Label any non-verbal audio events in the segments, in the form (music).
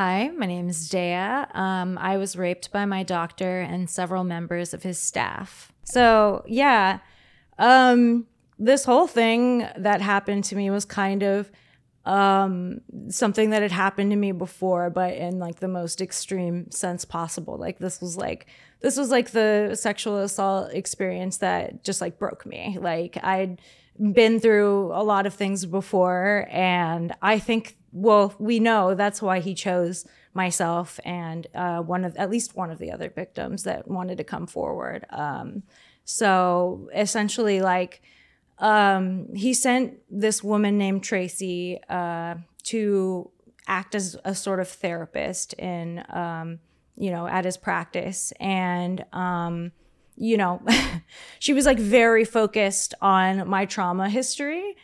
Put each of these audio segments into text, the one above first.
Hi, my name is Dea. Um, I was raped by my doctor and several members of his staff. So, yeah, um, this whole thing that happened to me was kind of um, something that had happened to me before, but in like the most extreme sense possible. Like, this was like, this was like the sexual assault experience that just like broke me. Like, I'd been through a lot of things before, and I think well, we know that's why he chose myself and uh, one of at least one of the other victims that wanted to come forward. Um, so essentially, like um, he sent this woman named Tracy uh, to act as a sort of therapist in um, you know at his practice and um, you know (laughs) she was like very focused on my trauma history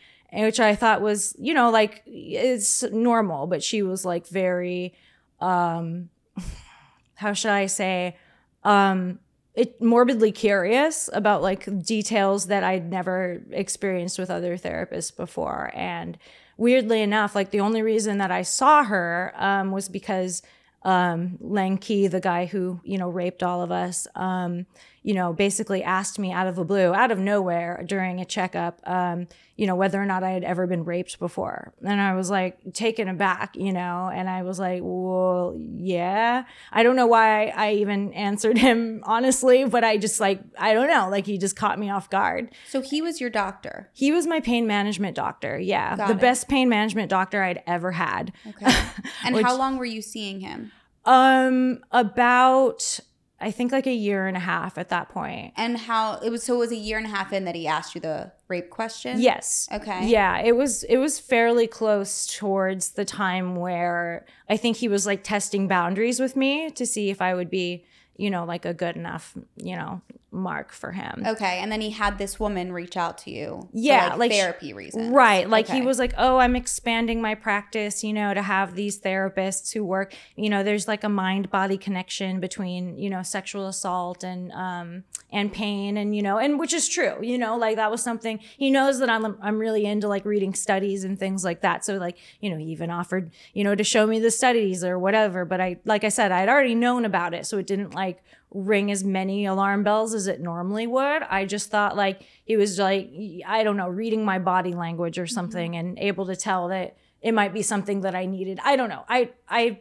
which I thought was, you know, like it's normal, but she was like very, um, (sighs) how should I say, um, it morbidly curious about like details that I'd never experienced with other therapists before. And weirdly enough, like the only reason that I saw her um, was because um, Leng the guy who, you know, raped all of us, um, you know, basically asked me out of the blue, out of nowhere during a checkup, um, you know, whether or not I had ever been raped before. And I was like taken aback, you know, and I was like, well, yeah. I don't know why I even answered him (laughs) honestly, but I just like, I don't know, like he just caught me off guard. So he was your doctor? He was my pain management doctor. Yeah. Got the it. best pain management doctor I'd ever had. Okay. (laughs) And Which, how long were you seeing him? Um, about I think like a year and a half at that point. And how it was so it was a year and a half in that he asked you the rape question? Yes. Okay. Yeah, it was it was fairly close towards the time where I think he was like testing boundaries with me to see if I would be, you know, like a good enough, you know, mark for him. Okay, and then he had this woman reach out to you. Yeah, like, like therapy reasons. Right, like okay. he was like, "Oh, I'm expanding my practice, you know, to have these therapists who work, you know, there's like a mind-body connection between, you know, sexual assault and um and pain and you know, and which is true, you know, like that was something he knows that I'm I'm really into like reading studies and things like that. So like, you know, he even offered, you know, to show me the studies or whatever, but I like I said, I'd already known about it, so it didn't like ring as many alarm bells as it normally would. I just thought like he was like, I don't know, reading my body language or something mm-hmm. and able to tell that it might be something that I needed. I don't know. I, I,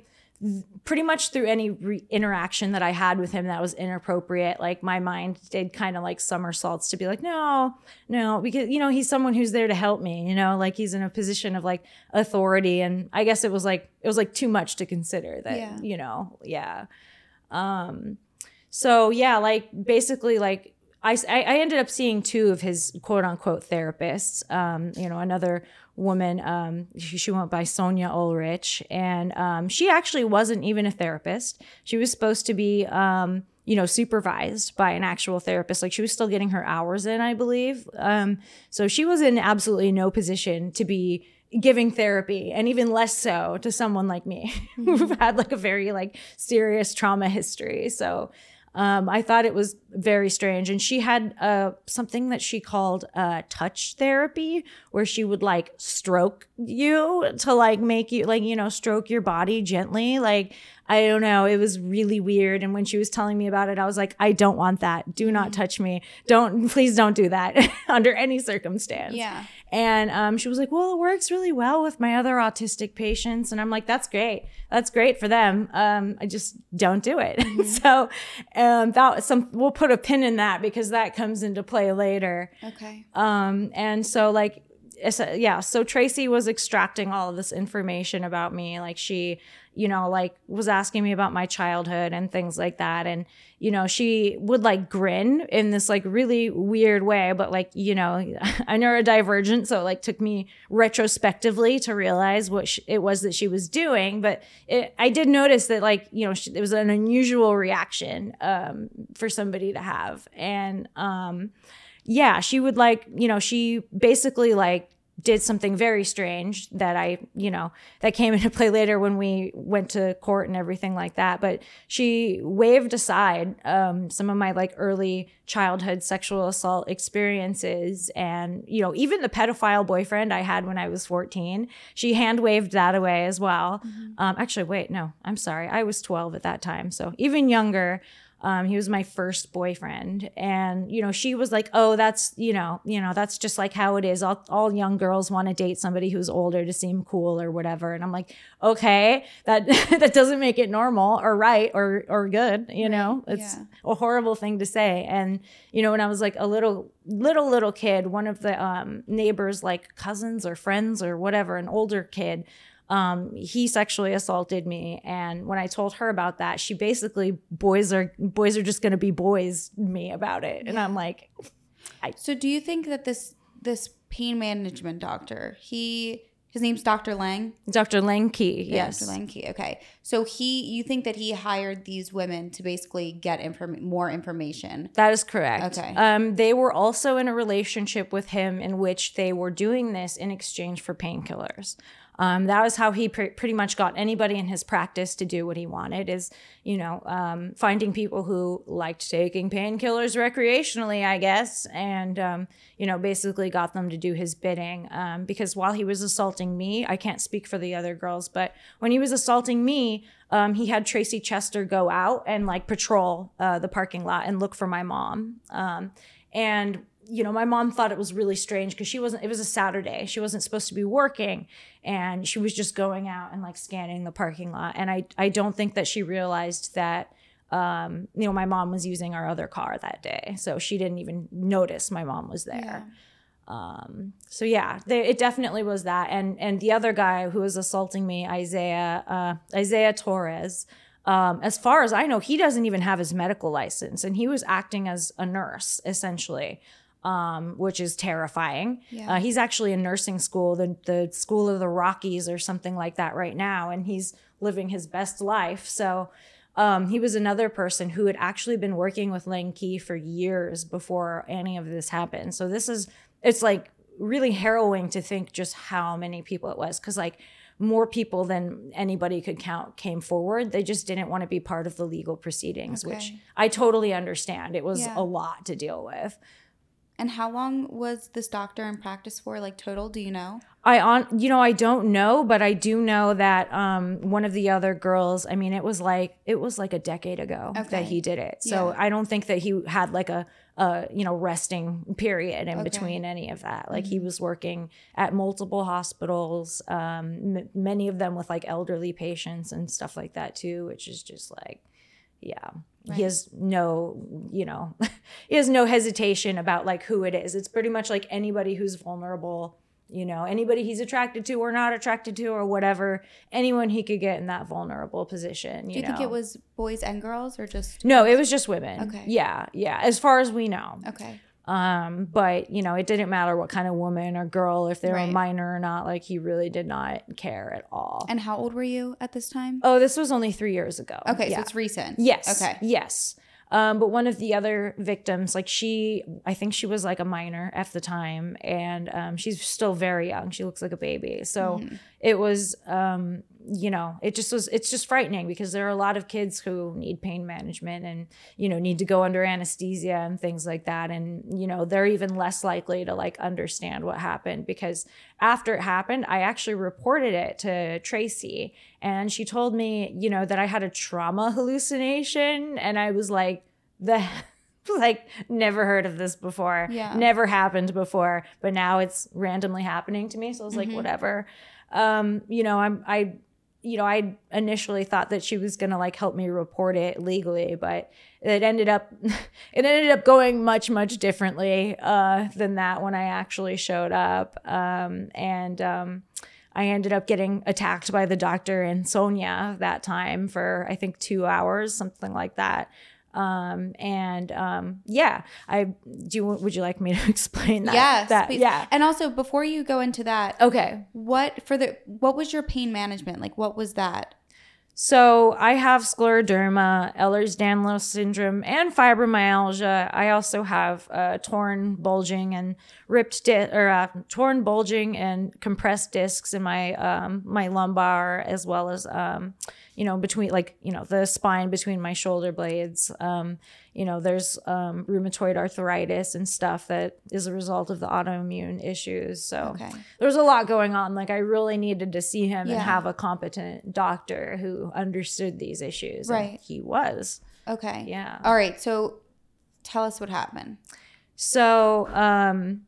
pretty much through any re- interaction that I had with him that was inappropriate, like my mind did kind of like somersaults to be like, no, no, because, you know, he's someone who's there to help me, you know, like he's in a position of like authority. And I guess it was like, it was like too much to consider that, yeah. you know, yeah. Um, so yeah, like basically like I, I ended up seeing two of his quote unquote therapists. Um, you know, another woman, um, she, went by Sonia Ulrich, and um, she actually wasn't even a therapist. She was supposed to be, um, you know, supervised by an actual therapist. Like she was still getting her hours in, I believe. Um, so she was in absolutely no position to be giving therapy and even less so to someone like me (laughs) who mm-hmm. had like a very like serious trauma history so um, I thought it was very strange. And she had uh, something that she called uh, touch therapy, where she would like stroke you to like make you, like, you know, stroke your body gently. Like, I don't know. It was really weird. And when she was telling me about it, I was like, I don't want that. Do not mm-hmm. touch me. Don't, (laughs) please don't do that (laughs) under any circumstance. Yeah. And um, she was like, well, it works really well with my other autistic patients. And I'm like, that's great. That's great for them. Um, I just don't do it. (laughs) Mm-hmm. so um, that some, we'll put a pin in that because that comes into play later. Okay. Um, and so like, yeah, so Tracy was extracting all of this information about me. Like she you know, like was asking me about my childhood and things like that. And, you know, she would like grin in this like really weird way, but like, you know, (laughs) I'm neurodivergent. So it like took me retrospectively to realize what it was that she was doing. But it, I did notice that like, you know, she, it was an unusual reaction um, for somebody to have. And, um, yeah, she would like, you know, she basically like did something very strange that I, you know, that came (laughs) into play later when we went to court and everything like that. But she waved aside um, some of my like early childhood sexual assault experiences and, you know, even the pedophile boyfriend I had when I was 14, she hand waved that away as well. Mm-hmm. Um, actually, wait, no, I'm sorry. I was 12 at that time. So even younger. Um, he was my first boyfriend, and you know, she was like, "Oh, that's you know, you know, that's just like how it is. All, all young girls want to date somebody who's older to seem cool or whatever." And I'm like, "Okay, that (laughs) that doesn't make it normal or right or or good. You know, it's yeah. a horrible thing to say." And you know, when I was like a little little little kid, one of the um, neighbors, like cousins or friends or whatever, an older kid um, he sexually assaulted me and when i told her about that she basically boys are boys are just going to be boys me about it and i'm like I, so do you think that this this pain management doctor he his name's Dr. Leng. Dr. Leng Ky, yes. Dr. Leng Ky. Okay. So he you think that he hired these women to basically get inform- more information. That is correct. Okay. Um they were also in a relationship with him in which they were doing this in exchange for painkillers. Um, that was how he pr- pretty much got anybody in his practice to do what he wanted is, you know, um, finding people who liked taking painkillers recreationally, I guess, and, um, you know, basically got them to do his bidding. Um, because while he was assaulting me, I can't speak for the other girls, but when he was assaulting me, um, he had Tracy Chester go out and like patrol uh, the parking lot and look for my mom. Um, and you know, my mom thought it was really strange because she wasn't, it was a Saturday. She wasn't supposed to be working and she was just going out and like scanning the parking lot. And I, I don't think that she realized that, um, you know, my mom was using our other car that day. So she didn't even notice my mom was there. Yeah. Um, so yeah, they, it definitely was that. And, and the other guy who was assaulting me, Isaiah, uh, Isaiah Torres, um, as far as I know, he doesn't even have his medical license, and he was acting as a nurse essentially um, which is terrifying. Yeah. Uh, he's actually in nursing school, the, the School of the Rockies or something like that right now, and he's living his best life. So um, he was another person who had actually been working with Leng Ky for years before any of this happened. So this is, it's like really harrowing to think just how many people it was. Cause like, more people than anybody could count came forward. They just didn't want to be part of the legal proceedings, okay. which I totally understand. It was yeah. a lot to deal with. And how long was this doctor in practice for, like total? Do you know? I on you know I don't know, but I do know that um, one of the other girls. I mean, it was like it was like a decade ago okay. that he did it. So yeah. I don't think that he had like a a you know resting period in okay. between any of that. Like mm-hmm. he was working at multiple hospitals, um, m- many of them with like elderly patients and stuff like that too, which is just like yeah right. he has no you know (laughs) he has no hesitation about like who it is. It's pretty much like anybody who's vulnerable you know anybody he's attracted to or not attracted to or whatever anyone he could get in that vulnerable position you do you know? think it was boys and girls or just no it was just women. Okay. Yeah yeah as far as we know. Okay um, but you know, it didn't matter what kind of woman or girl, if they were right. a minor or not, like he really did not care at all. And how old were you at this time? Oh, this was only three years ago. Okay, yeah. so it's recent. Yes. Okay. Yes. Um, but one of the other victims, like she, I think she was like a minor at the time, and um, she's still very young. She looks like a baby. So mm-hmm. It was, um, you know, it just was, it's just frightening because there are a lot of kids who need pain management and, you know, need to go under anesthesia and things like that. And, you know, they're even less likely to like understand what happened because after it happened, I actually reported it to Tracy and she told me, you know, that I had a trauma hallucination. And I was like, the (laughs) (laughs) like never heard of this before yeah never happened before but now it's randomly happening to me so i was like mm-hmm. whatever um you know i'm i you know, I initially thought that she was going to like help me report it legally, but it ended up (laughs) it ended up going much much differently uh, than that when I actually showed up, um, and um, I ended up getting attacked by the doctor and Sonia that time for I think two hours, something like that. Um, and um, yeah, I do. You, would you like me to (laughs) explain that? Yes, that, please. yeah. And also, before you go into that, okay, what for the what was your pain management like? What was that? So I have scleroderma, Ehlers-Danlos syndrome, and fibromyalgia. I also have uh, torn, bulging, and ripped di- or uh, torn, bulging, and compressed discs in my um, my lumbar, as well as um, you know between like you know the spine between my shoulder blades. Um, you know, there's um, rheumatoid arthritis and stuff that is a result of the autoimmune issues. So Okay. there's a lot going on. Like I really needed to see him Yeah. and have a competent doctor who understood these issues. and Right. he was. Okay. Yeah. All right. So tell us what happened. So, um,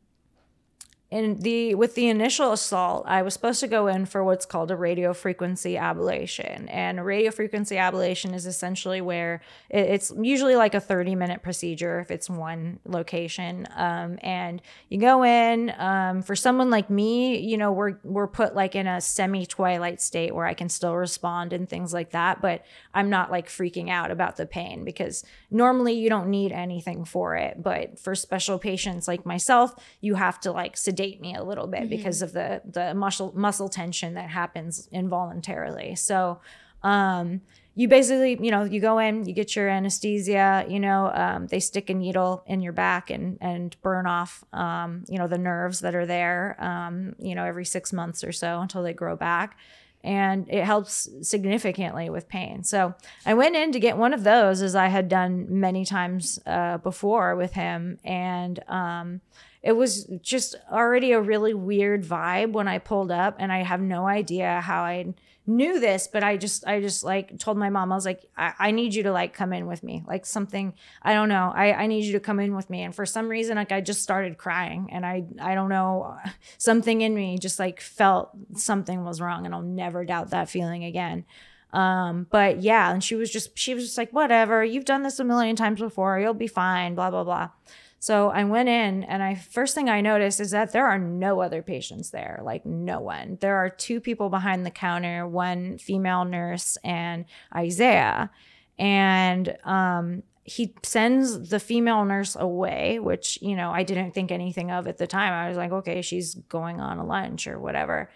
in the with the initial assault, I was supposed to go in for what's called a radio frequency ablation, and radio frequency ablation is essentially where it, it's usually like a thirty minute procedure if it's one location, um, and you go in. Um, for someone like me, you know, we're we're put like in a semi twilight state where I can still respond and things like that, but I'm not like freaking out about the pain because normally you don't need anything for it, but for special patients like myself, you have to like sedate me a little bit because of the the muscle muscle tension that happens involuntarily. So, um you basically, you know, you go in, you get your anesthesia, you know, um, they stick a needle in your back and and burn off, um, you know, the nerves that are there, um, you know, every six months or so until they grow back and it helps significantly with pain. So I went in to get one of those as I had done many times uh, before with him, and um, it was just already a really weird vibe when I pulled up, and I have no idea how I knew this, but I just I just like told my mom I was like I, I need you to like come in with me like something I don't know I I need you to come in with me and for some reason like I just started crying and I I don't know (laughs) something in me just like felt something was wrong and I'll never doubt that feeling again. Um but yeah and she was just she was just like whatever you've done this a million times before you'll be fine blah blah blah so I went in and I first thing I noticed is that there are no other patients there, like no one. There are two people behind the counter, one female nurse and Isaiah. And um he sends the female nurse away, which, you know, I didn't think anything of at the time. I was like, okay, she's going on a lunch or whatever.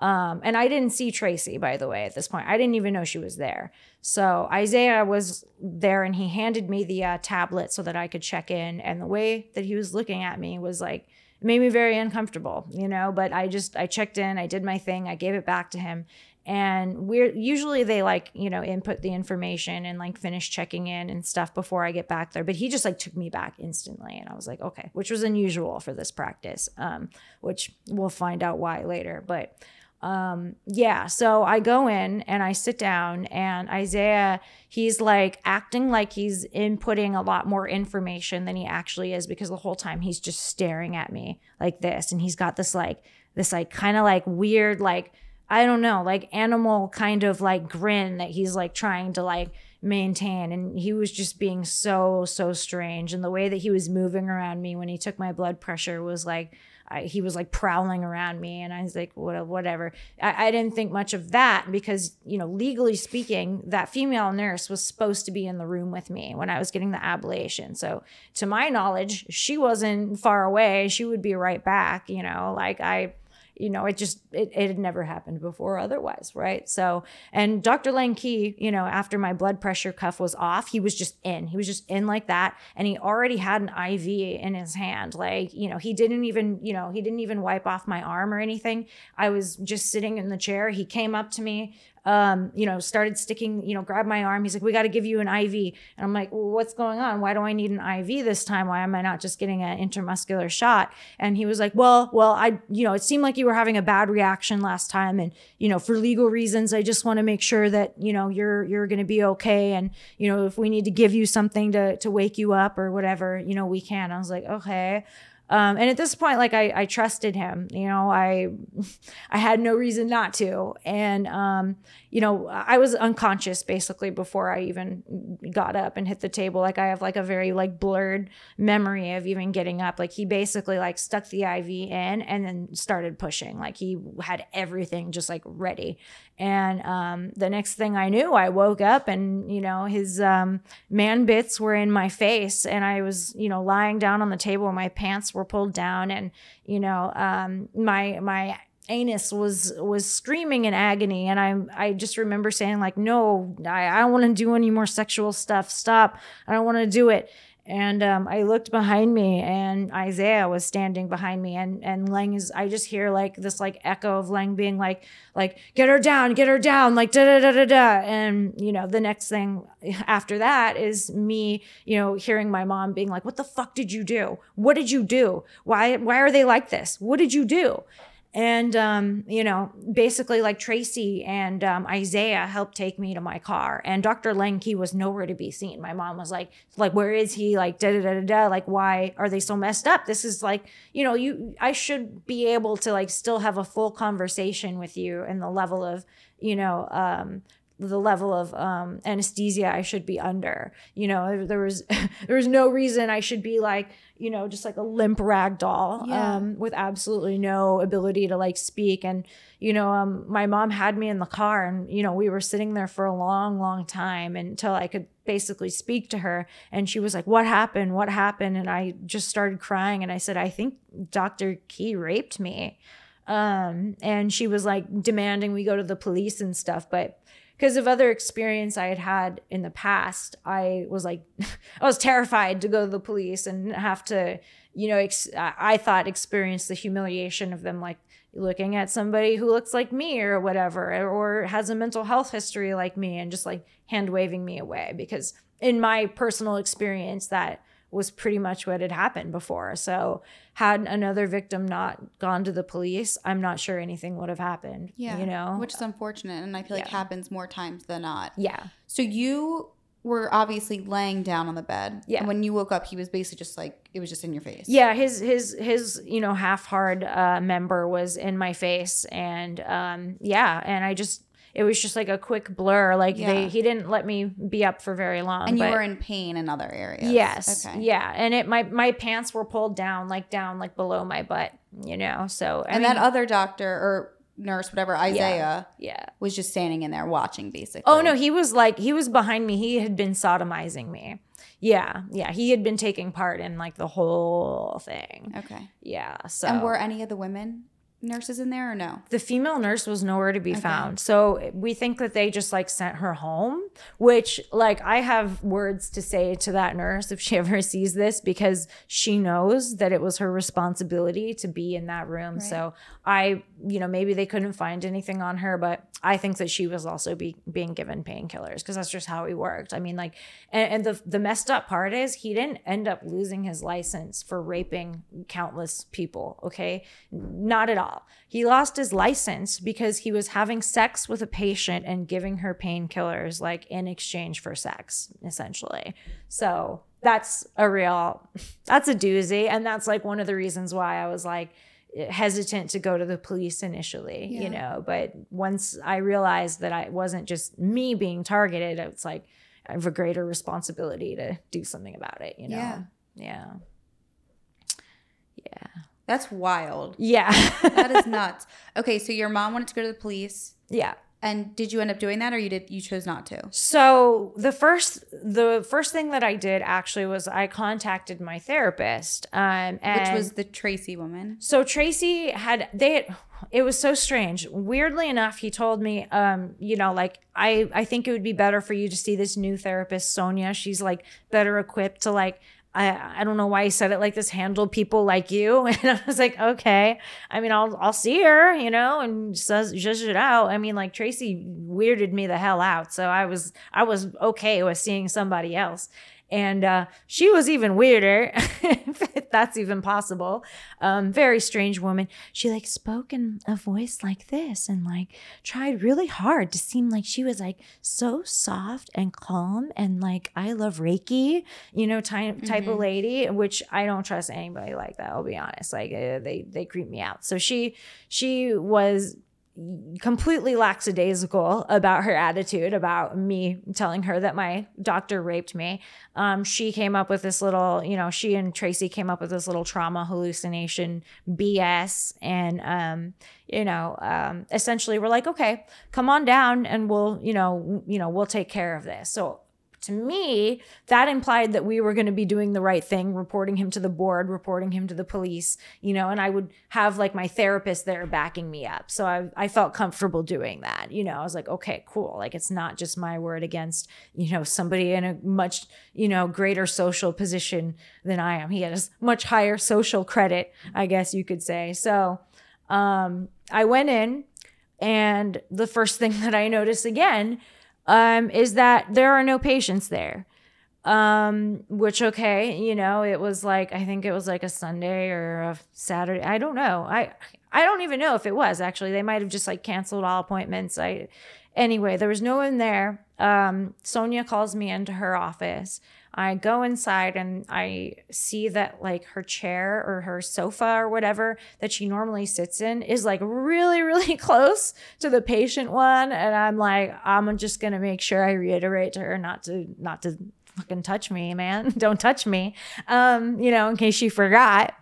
Um, and I didn't see Tracy, by the way, at this point. I didn't even know she was there. So Isaiah was there and he handed me the uh, tablet so that I could check in. And the way that he was looking at me was like, it made me very uncomfortable, you know. But I just, I checked in, I did my thing, I gave it back to him. And we're usually they like, you know, input the information and like finish checking in and stuff before I get back there. But he just like took me back instantly. And I was like, okay, which was unusual for this practice, um, which we'll find out why later. But um yeah so i go in and i sit down and isaiah he's like acting like he's inputting a lot more information than he actually is because the whole time he's just staring at me like this. And he's got this like this like kind of like weird like i don't know like animal kind of like grin that he's like trying to like maintain. And he was just being so so strange. And the way that he was moving around me when he took my blood pressure was like I, he was like prowling around me and i was like what, whatever. I, I didn't think much of that because you know legally speaking that female nurse was supposed to be in the room with me when i was getting the ablation. So to my knowledge she wasn't far away. She would be right back you know like i you know it just it, it had never happened before otherwise right? So and dr Leng Ky you know after my blood pressure cuff was off he was just in he was just in like that. And he already had an iv in his hand like you know he didn't even you know he didn't even wipe off my arm or anything. I was just sitting in the chair. He came up to me um, you know, started sticking, you know, grabbed my arm. He's like, we got to give you an IV. And I'm like, well, what's going on? Why do I need an IV this time? Why am I not just getting an intramuscular shot? And he was like, well, well, I, you know, it seemed like you were having a bad reaction last time. And, you know, for legal reasons, I just want to make sure that, you know, you're, you're going to be okay. And, you know, if we need to give you something to, to wake you up or whatever, you know, we can. I was like, okay. Um, and at this point, like I, I trusted him, you know, I, (laughs) I had no reason not to. And, um, you know, I was unconscious basically before I even got up and hit the table. Like I have like a very like blurred memory of even getting up. Like he basically like stuck the IV in and then started pushing. Like he had everything just like ready. And um, the next thing I knew, I woke up and, you know, his um, man bits were in my face and I was, you know, lying down on the table. And my pants were pulled down and, you know, um, my, my anus was was screaming in agony. And i i just remember saying like no i, I don't want to do any more sexual stuff. Stop. I don't want to do it and um, I looked behind me, and Isaiah was standing behind me, and and Leng is. I just hear like this like echo of Leng being like like get her down, get her down, like da da da da da. And you know the next thing (laughs) after that is me, you know, hearing my mom being like, "What the fuck did you do? What did you do? Why why are they like this? What did you do?" And um, you know basically like tracy and um, isaiah helped take me to my car. And dr Leng Ky was nowhere to be seen. My mom was like like where is he? Like da da da da da. Like why are they so messed up? This is like you know you i should be able to like still have a full conversation with you and the level of you know um the level of um, anesthesia I should be under. You know, there was (laughs) there was no reason I should be like, you know, just like a limp rag doll Yeah. um, with absolutely no ability to like speak. And you know, um, my mom had me in the car, and you know, we were sitting there for a long, long time until I could basically speak to her. And she was like, "What happened? What happened?" And I just started crying, and I said, "I think Dr. Ky raped me." Um, and she was like demanding we go to the police and stuff, but because of other experience I had had in the past, I was like, (laughs) I was terrified to go to the police and have to, you know, ex- I I thought experience the humiliation of them like looking at somebody who looks like me or whatever, or has a mental health history like me and just like hand waving me away. Because in my personal experience, that was pretty much what had happened before. So, had another victim not gone to the police, I'm not sure anything would have happened. Yeah. You know? Which is unfortunate. And I feel like Yeah. happens more times than not. yeah. So you were obviously laying down on the bed. Yeah. And when you woke up, he was basically just like, it was just in your face. Yeah, his his his you know half hard uh, member was in my face, and um, yeah, and I just it was just like a quick blur. Like Yeah. they he didn't let me be up for very long. And you but- were in pain in other areas. yes, Okay. yeah, and it my my pants were pulled down like down like below my butt, you know. So I and mean, that other doctor or nurse, whatever, Isaiah, yeah. was just standing in there watching basically. Oh no, he was like he was behind me. He had been sodomizing me. Yeah, yeah, he had been taking part in like the whole thing. Okay. Yeah, so And were any of the women nurses in there or no? the female nurse was nowhere to be found. So we think that they just like sent her home, which like I have words to say to that nurse if she (laughs) ever sees this because she knows that it was her responsibility to be in that room. So I, you know, maybe they couldn't find anything on her, but I think that she was also be, being given painkillers because that's just how he worked. I mean, like, and, and the the messed up part is he didn't end up losing his license for raping countless people. Okay, not at all. He lost his license because he was having sex with a patient and giving her painkillers, like in exchange for sex, essentially. So that's a real, (laughs) that's a doozy, and that's like one of the reasons why I was like hesitant to go to the police initially, Yeah. you know. But once I realized that I wasn't just me being targeted, it's like I have a greater responsibility to do something about it, you know. Yeah. Yeah. Yeah. That's wild. Yeah. That is (laughs) nuts. Okay, so your mom wanted to go to the police. yeah. And did you end up doing that or you did you chose not to? So the first the first thing that I did actually was I contacted my therapist. Um and Which was the Tracy woman. So Tracy had they it was so strange. Weirdly enough, he told me um you know like I I think it would be better for you to see this new therapist Sonia. She's like better equipped to like I, I don't know why he said it like this handle people like you. (laughs) And I was like okay. I mean I'll I'll see her you know and says judge it out. I mean like Tracy weirded me the hell out. So I was I was okay with seeing somebody else. And uh, she was even weirder (laughs) that's even possible. Um, very strange woman. She like spoke in a voice like this and like tried really hard to seem like she was like so soft and calm and like i love reiki you know type, type of lady which i don't trust anybody like that i'll be honest. Like uh, they they creep me out. So she she was completely lackadaisical about her attitude about me telling her that my doctor raped me. Um, she came up with this little, you know, she and Tracy came up with this little trauma hallucination BS. And, um, you know, um, essentially we're like, okay, come on down and we'll, you know, you know, we'll take care of this. So to me, that implied that we were going to be doing the right thing, reporting him to the board, reporting him to the police, you know, and I would have like my therapist there backing me up. So I, I felt comfortable doing that. You know, I was like, okay, cool. Like it's not just my word against, you know, somebody in a much, you know, greater social position than I am. He has much higher social credit, I guess you could say. So um, I went in, and the first thing (laughs) that I noticed again um, is that there are no patients there. Um, which okay, you know, it was like I think it was like a Sunday or a Saturday. I don't know. I I don't even know if it was actually. They might have just like canceled all appointments. I anyway, there was no one there. Um, Sonia calls me into her office. I go inside and I see that like her chair or her sofa or whatever that she normally sits in is like really, (laughs) really close to the patient one. And I'm like, I'm just gonna make sure I reiterate to her not to not to fucking touch me, man. (laughs) Don't touch me. Um, you know, in case she forgot.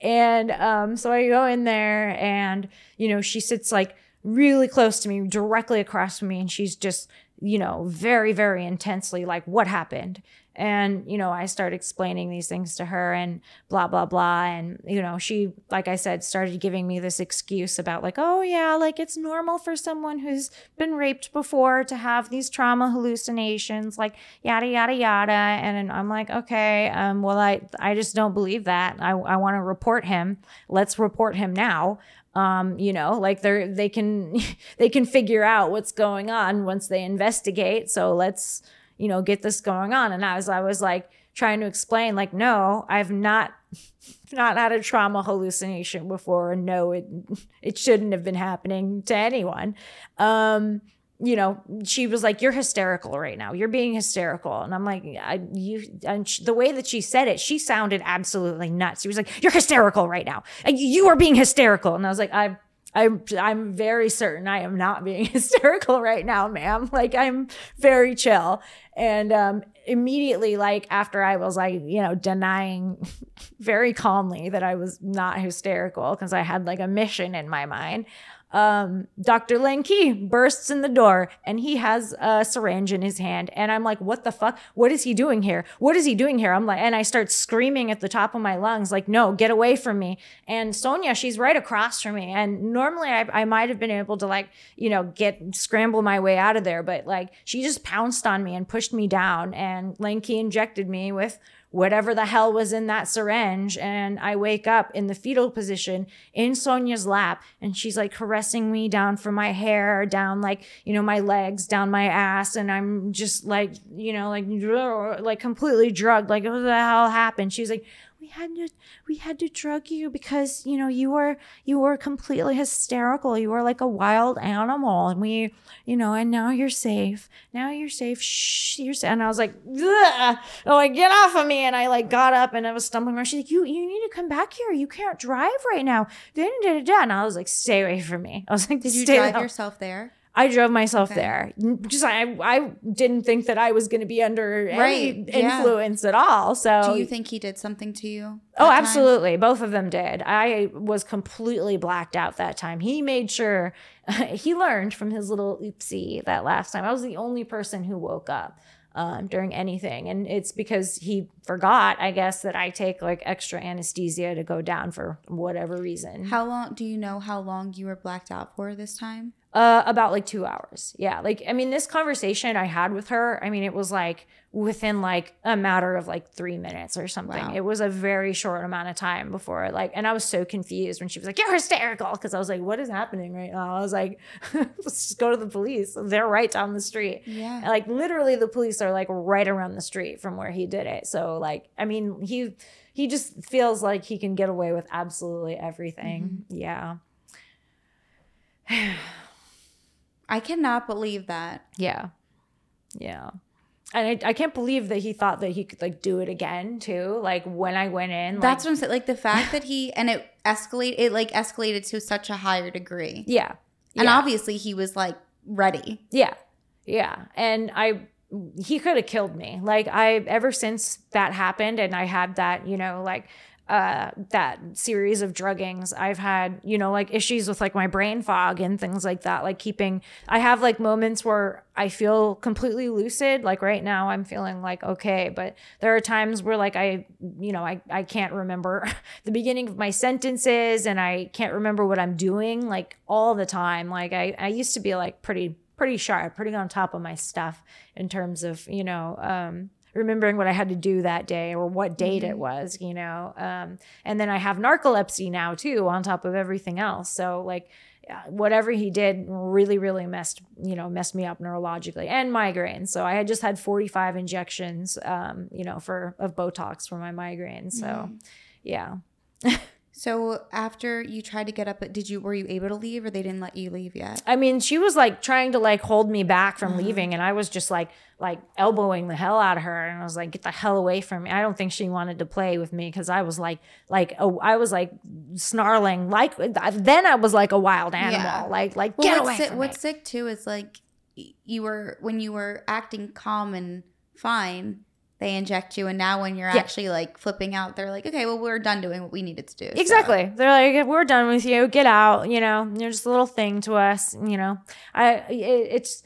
And um, so I go in there and, you know, she sits like really close to me, directly across from me, and she's just, you know, very, very intensely like, what happened? And, you know, I start explaining these things to her and blah, blah, blah. And, you know, she, like I said, started giving me this excuse about, like, oh, yeah, like it's normal for someone who's been raped before to have these trauma hallucinations, like yada, yada, yada. And I'm like, okay, um, well, I, I just don't believe that. I, I want to report him. Let's report him now um, you know like they're they can (laughs) they can figure out what's going on once they investigate so let's you know, get this going on. And as I was like trying to explain, like, no, I've not (laughs) not had a trauma hallucination before. And no, it it shouldn't have been happening to anyone. Um, you know, she was like, "You're hysterical right now. You're being hysterical," and I'm like, I, "You." And she, the way that she said it, she sounded absolutely nuts. She was like, "You're hysterical right now. You are being hysterical," and I was like, "I I'm I'm very certain I am not being (laughs) hysterical right now, ma'am. Like I'm very chill. And um, immediately, like after I was like, you know, denying (laughs) very calmly that I was not hysterical because I had like a mission in my mind um, Dr. Leng Ky bursts in the door and he has a syringe in his hand. And I'm like, what the fuck? What is he doing here? What is he doing here? I'm like, and I start screaming at the top of my lungs, like, no, get away from me. And Sonia, she's right across from me. And normally I, I might have been able to like, you know, get scramble my way out of there. But like, she just pounced on me and pushed me down. And Leng Ky injected me with whatever the hell was in that syringe. And I wake up in the fetal position in Sonia's lap, and she's like caressing me down from my hair, down like, you know, my legs, down my ass. And I'm just like, you know, like, like completely drugged. Like, what the hell happened? She's like, we had to we had to drug you because you know you were you were completely hysterical. You were like a wild animal. And we you know and now you're safe. Now you're safe. Shh, you're safe. and i was like Ugh! oh like get off of me. And i like got up and i was stumbling around. She's like you you need to come back here. You can't drive right now. And i was like stay away from me. I was like did you drive yourself there I drove myself okay. there. Just I I didn't think that I was going to be under right. any influence yeah. at all. So Do you think he did something to you? Oh, absolutely. Time? Both of them did. I was completely blacked out that time. He made sure (laughs) he learned from his little oopsie that last time. I was the only person who woke up. Um, during anything. And it's because he forgot, I guess, that I take like extra anesthesia to go down for whatever reason. How long do you know how long you were blacked out for this time? Uh, about like two hours. Yeah. Like, I mean, this conversation I had with her, I mean, it was like within like a matter of like three minutes or something. Wow. It was a very short amount of time before, like, and I was so confused when she was like, You're hysterical. Cause I was like, What is happening right now? I was like, (laughs) Let's just go to the police. They're right down the street. Yeah. And, like, literally, the police are like right around the street from where he did it. So, like, I mean, he, he just feels like he can get away with absolutely everything. Mm-hmm. Yeah. (sighs) (sighs) (sighs) I cannot believe that. Yeah. Yeah. And I, I can't believe that he thought that he could like do it again too. Like when I went in. That's like, what I'm saying. Like the fact that he and it escalated it like escalated to such a higher degree. Yeah. And yeah. obviously he was like ready. Yeah. Yeah. And I he could have killed me. Like I ever since that happened and I had that, you know, like uh, that series of druggings, I've had, you know, like issues with like my brain fog and things like that. Like keeping, I have like moments where I feel completely lucid. Like right now, I'm feeling like okay, but there are times where like I, you know, I, I can't remember (laughs) the beginning of my sentences and I can't remember what I'm doing like all the time. Like I, I used to be like pretty, pretty sharp, pretty on top of my stuff in terms of, you know, um, remembering what I had to do that day or what date mm-hmm. it was, you know. Um, and then I have narcolepsy now too, on top of everything else. So like whatever he did really really messed you know messed me up neurologically and migraines so i had just had 45 injections um you know for of botox for my migraines so mm-hmm. yeah (laughs) So after you tried to get up, did you were you able to leave or they didn't let you leave yet? I mean, she was like trying to like hold me back from uh-huh. leaving, and I was just like like elbowing the hell out of her, and I was like, "Get the hell away from me!" I don't think she wanted to play with me because I was like like oh, I was like snarling like then I was like a wild animal, yeah. like like well, get away. Sick, from what's me. sick too is like you were when you were acting calm and fine they inject you and now when you're yeah. actually like flipping out they're like okay well we're done doing what we needed to do exactly so. they're like we're done with you get out you know you're just a little thing to us you know i it, it's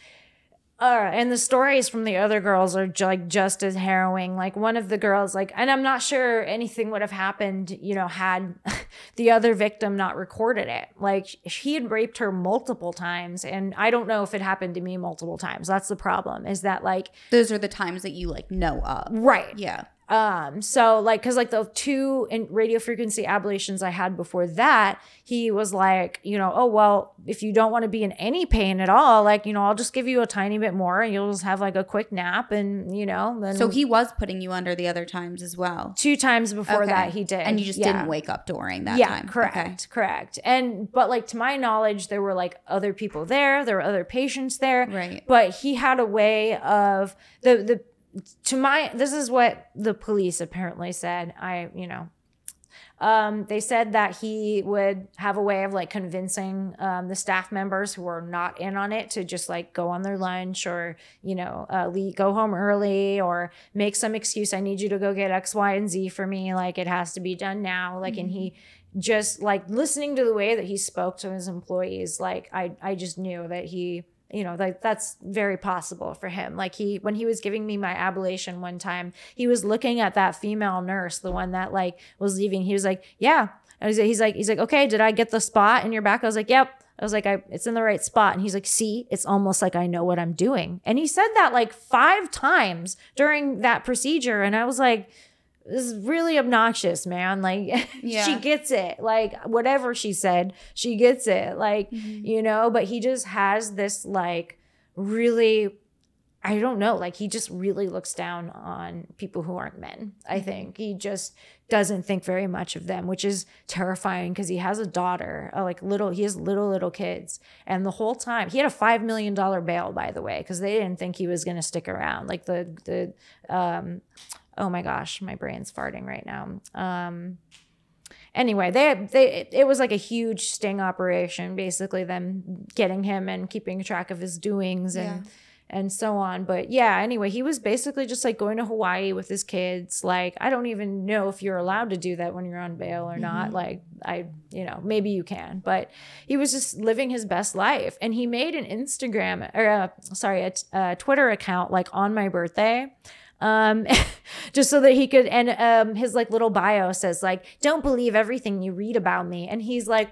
uh, and the stories from the other girls are j- like just as harrowing. Like one of the girls, like, and I'm not sure anything would have happened, you know, had (laughs) the other victim not recorded it. Like he had raped her multiple times, and I don't know if it happened to me multiple times. That's the problem. Is that like those are the times that you like know of, right? Yeah. Um, so like, cause like the two in radio frequency ablations I had before that, he was like, you know, oh, well, if you don't want to be in any pain at all, like, you know, I'll just give you a tiny bit more and you'll just have like a quick nap and, you know, then. So he was putting you under the other times as well. Two times before okay. that he did. And you just yeah. didn't wake up during that yeah, time. correct. Okay. Correct. And, but like to my knowledge, there were like other people there, there were other patients there. Right. But he had a way of the, the, to my this is what the police apparently said i you know um, they said that he would have a way of like convincing um, the staff members who were not in on it to just like go on their lunch or you know uh, leave, go home early or make some excuse i need you to go get x y and z for me like it has to be done now like mm-hmm. and he mm-hmm. just like listening to the way that he spoke to his employees like i i just knew that he you know like that's very possible for him like he when he was giving me my ablation one time he was looking at that female nurse the one that like was leaving he was like yeah and he's like he's like okay did i get the spot in your back i was like yep I was like, I, it's in the right spot. And he's like, see, it's almost like I know what I'm doing. And he said that like five times during that procedure. And I was like, this is really obnoxious, man. Like (laughs) yeah. she gets it. Like whatever she said, she gets it. Like, mm-hmm. you know, but he just has this like really I don't know, like he just really looks down on people who aren't men. I mm-hmm. think he just doesn't think very much of them, which is terrifying because he has a daughter, like little, he has little, little kids. And the whole time, he had a $5 million bail, by the way, because they didn't think he was going to stick around. Like the, the, um, oh my gosh, my brain's farting right now. Um, anyway, they they it was like a huge sting operation, basically them getting him and keeping track of his doings and. Yeah. And so on. But yeah, anyway, he was basically just like going to Hawaii with his kids. Like, I don't even know if you're allowed to do that when you're on bail or mm-hmm. not. Like, I, you know, maybe you can, but he was just living his best life. And he made an Instagram or, uh, sorry, a, a Twitter account like on my birthday um, (laughs) just so that he could. And um, his like little bio says like, "Don't believe everything you read about me." And he's like,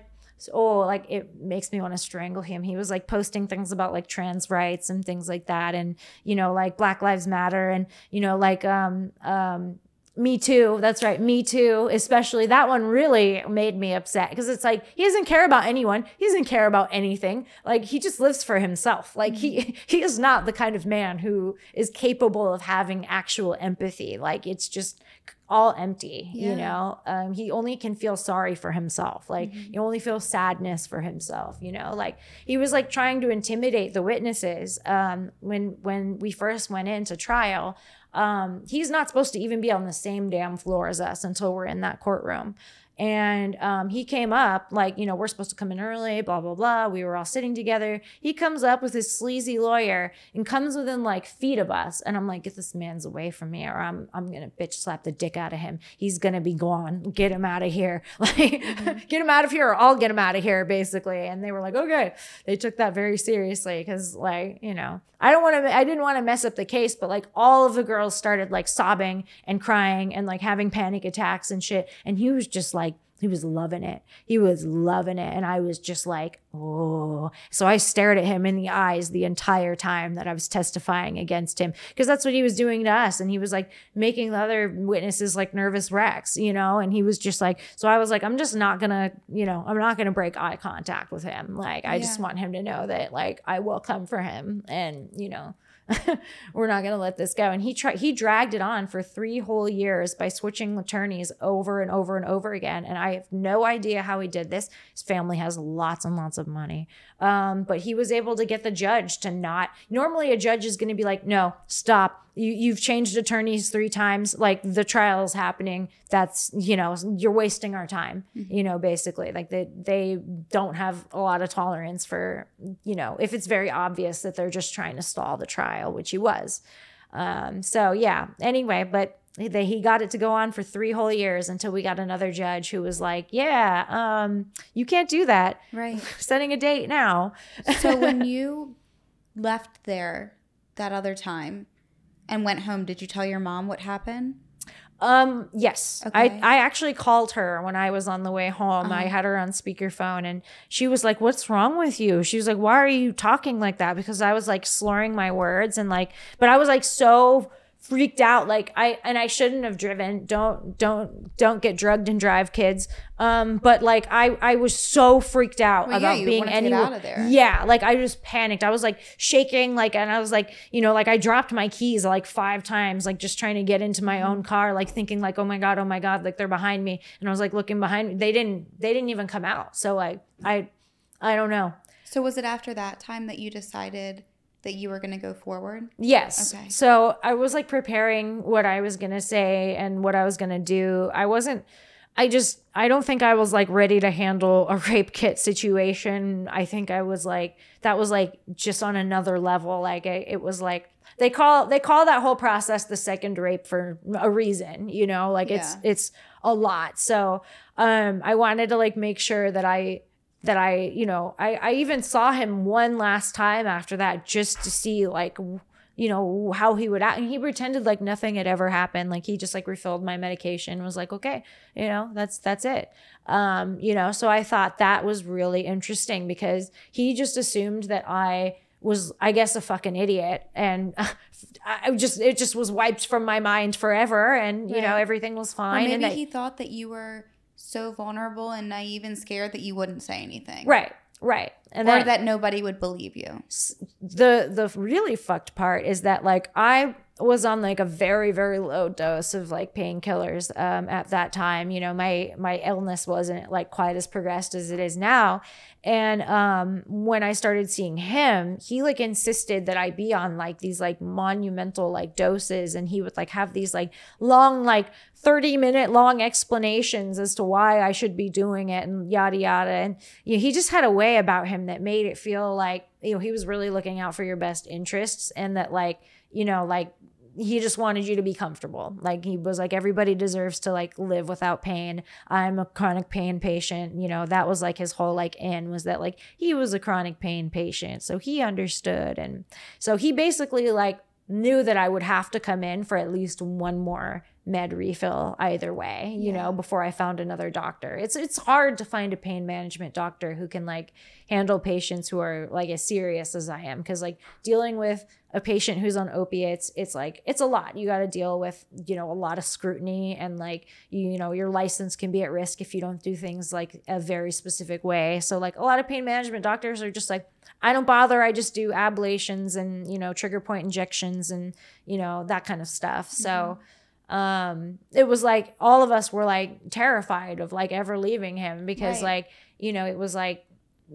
oh, like it makes me want to strangle him. He was like posting things about like trans rights and things like that, and you know, like Black Lives Matter, and you know, like um um me too. That's right. Me too. Especially that one really made me upset because it's like he doesn't care about anyone. He doesn't care about anything. Like he just lives for himself. Like he mm-hmm. (laughs) he is not the kind of man who is capable of having actual empathy. Like it's just all empty, yeah. you know? Um, he only can feel sorry for himself. Like mm-hmm. he only feels sadness for himself, you know? Like he was like trying to intimidate the witnesses um, when when we first went into trial um, he's not supposed to even be on the same damn floor as us until we're in that courtroom. And um, he came up, like, you know, we're supposed to come in early, blah, blah, blah. We were all sitting together. He comes up with his sleazy lawyer and comes within like feet of us. And I'm like, get this man's away from me or I'm, I'm going to bitch slap the dick out of him. He's going to be gone. Get him out of here. (laughs) Like, mm-hmm. get him out of here or I'll get him out of here, basically. And they were like, okay. They took that very seriously because, like, you know, I don't want to, I didn't want to mess up the case, but like all of the girls started like sobbing and crying and like having panic attacks and shit. And he was just like, he was loving it. He was loving it. And I was just like, oh. So I stared at him in the eyes the entire time that I was testifying against him because that's what he was doing to us. And he was like making the other witnesses like nervous wrecks, you know? And he was just like, so I was like, I'm just not going to, you know, I'm not going to break eye contact with him. Like, I yeah. just want him to know that like I will come for him and, you know, (laughs) we're not going to let this go. And he tried, he dragged it on for three whole years by switching attorneys over and over and over again. And I have no idea how he did this. His family has lots and lots of money. Um, but he was able to get the judge to not, normally a judge is going to be like, no, stop. You you've changed attorneys three times. Like the trial is happening. That's you know you're wasting our time mm-hmm. you know basically. Like they they don't have a lot of tolerance for you know if it's very obvious that they're just trying to stall the trial which he was. Um so yeah anyway but they, he got it to go on for three whole years until we got another judge who was like, "Yeah, um, you can't do that. Right, (laughs) setting a date now." so when (laughs) you left there that other time, and went home, did you tell your mom what happened? Um, yes. Okay. I, I actually called her when I was on the way home. Uh-huh. I had her on speakerphone and she was like, What's wrong with you? She was like, Why are you talking like that? Because I was like slurring my words and like, but I was like so freaked out like i and i shouldn't have driven. Don't don't don't get drugged and drive kids. Um but like i i was so freaked out well, about yeah, being anywhere yeah like i just panicked. I was like shaking like and i was like you know like i dropped my keys like five times like just trying to get into my own car like thinking like oh my god oh my god like they're behind me. And i was like looking behind me. They didn't they didn't even come out. So like i i don't know. So was it after that time that you decided that you were going to go forward? Yes. Okay. So I was like preparing what I was going to say and what I was going to do. I wasn't, I just, I don't think I was like ready to handle a (laughs) rape kit situation. I think I was like, that was like just on another level. Like I, it was like, they call they call that whole process the second rape for a reason you know like yeah. it's it's a lot so um i wanted to like make sure that i that I, you know, I, I even saw him one last time after that just to see like, you know, how he would act. And he pretended like nothing had ever happened. Like he just like refilled my medication was like, okay, you know, that's, that's it. Um, you know, so I thought that was really interesting because he just assumed that I was, I guess, a fucking idiot. And (laughs) I just, it just was wiped from my mind forever. And, you know, everything was fine. Or maybe and he thought that you were, so vulnerable and naive and scared that you wouldn't say anything. Right. Right. And or that nobody would believe you. The the really fucked part is that like I was on like a very very low dose of like painkillers um, at that time. You know my my illness wasn't like quite as progressed as it is now. And um, when i started seeing him he like insisted that i be on like these like monumental like doses. And he would like have these like long like 30 minute long explanations as to why i should be doing it and yada yada. And you know, he just had a way about him that made it feel like you know he was really looking out for your best interests and that like you know like he just wanted you to be comfortable. Like he was like everybody deserves to like live without pain. I'm a chronic pain patient. You know, that was like his whole like in was that like he was a chronic pain patient. So he understood and so he basically like knew that I would have to come in for at least one more med refill either way, you yeah. know, before I found another doctor. It's it's hard to find a pain management doctor who can like handle patients who are like as serious as I am cuz like dealing with a patient who's on opiates, it's like it's a lot. You got to deal with, you know, a lot of scrutiny and like you, you know, your license can be at risk if you don't do things like a very specific way. So like a lot of pain management doctors are just like I don't bother. I just do ablations and, you know, trigger point injections and, you know, that kind of stuff. So mm-hmm um it was like all of us were like terrified of like ever leaving him because right. like you know it was like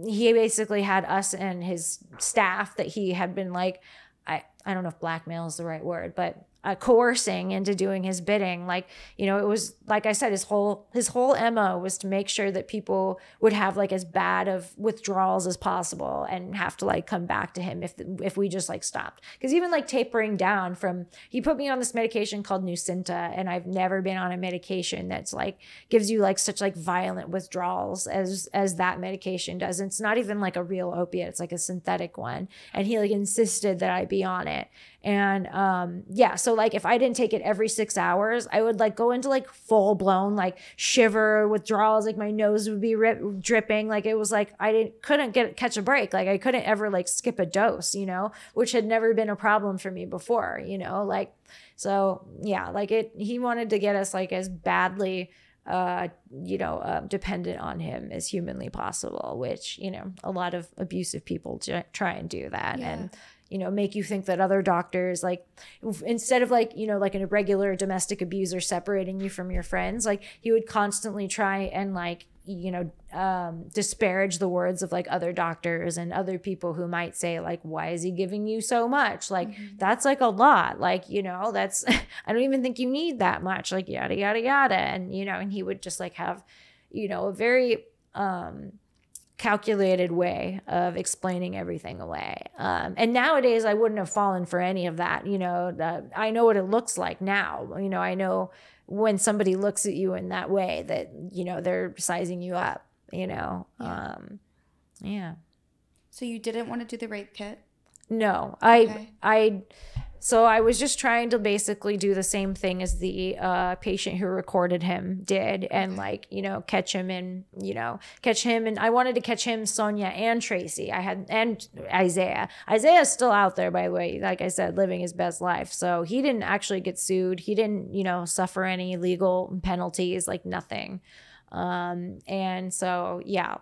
he basically had us and his staff that he had been like I I don't know if blackmail is the right word, but uh, coercing into doing his bidding. Like, you know, it was like I said, his whole his whole mo was to make sure that people would have like as bad of withdrawals as possible and have to like come back to him if if we just like stopped. Because even like tapering down from he put me on this medication called Nucynta, and I've never been on a medication that's like gives you like such like violent withdrawals as as that medication does. And it's not even like a real opiate; it's like a synthetic one. And he like insisted that I be on it. And um, yeah, so like if I didn't take it every six hours, I would like go into like full blown like shiver withdrawals. Like my nose would be rip, dripping. Like it was like I didn't couldn't get catch a break. Like I couldn't ever like skip a dose, you know, which had never been a problem for me before, you know, like so yeah, like it. He wanted to get us like as badly uh, you know, uh, dependent on him as humanly possible, which, you know, a lot of abusive people j- try and do that. Yeah. And you know make you think that other doctors like instead of like you know like an irregular domestic abuser separating you from your friends like he would constantly try and like you know um, disparage the words of like other doctors and other people who might say like why is he giving you so much? Like mm-hmm. that's like a lot. Like you know that's (laughs) i don't even think you need that much. Like yada yada yada. And you know and he would just like have you know a very um calculated way of explaining everything away. Um, and nowadays, I wouldn't have fallen for any of that. You know, uh, I know what it looks like now. You know, I know when somebody looks at you in that way that, you know, they're sizing you up, you know. Yeah. Um, yeah. So you didn't want to do the rape kit? No, I, okay. I, so I was just trying to basically do the same thing as the uh, patient who recorded him did, and like you know catch him and you know catch him, and I wanted to catch him, Sonia and Tracy. I had and Isaiah. Isaiah's still out there, by the way. Like I said, living his best life. So he didn't actually get sued. He didn't you know suffer any legal penalties, like nothing. Um, and so yeah,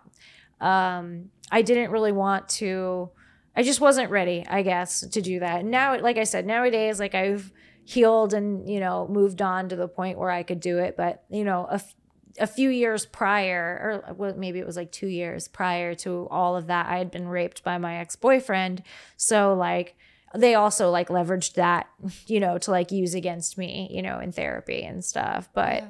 um, I didn't really want to I just wasn't ready, I guess, to do that. now, like I said, nowadays, like I've healed and, you know, moved on to the point where I could do it. But, you know, a, a few years prior, or well, maybe it was like two years prior to all of that, I had been raped by my ex boyfriend. So, like, they also like leveraged that, you know, to like use against me, you know, in therapy and stuff. But,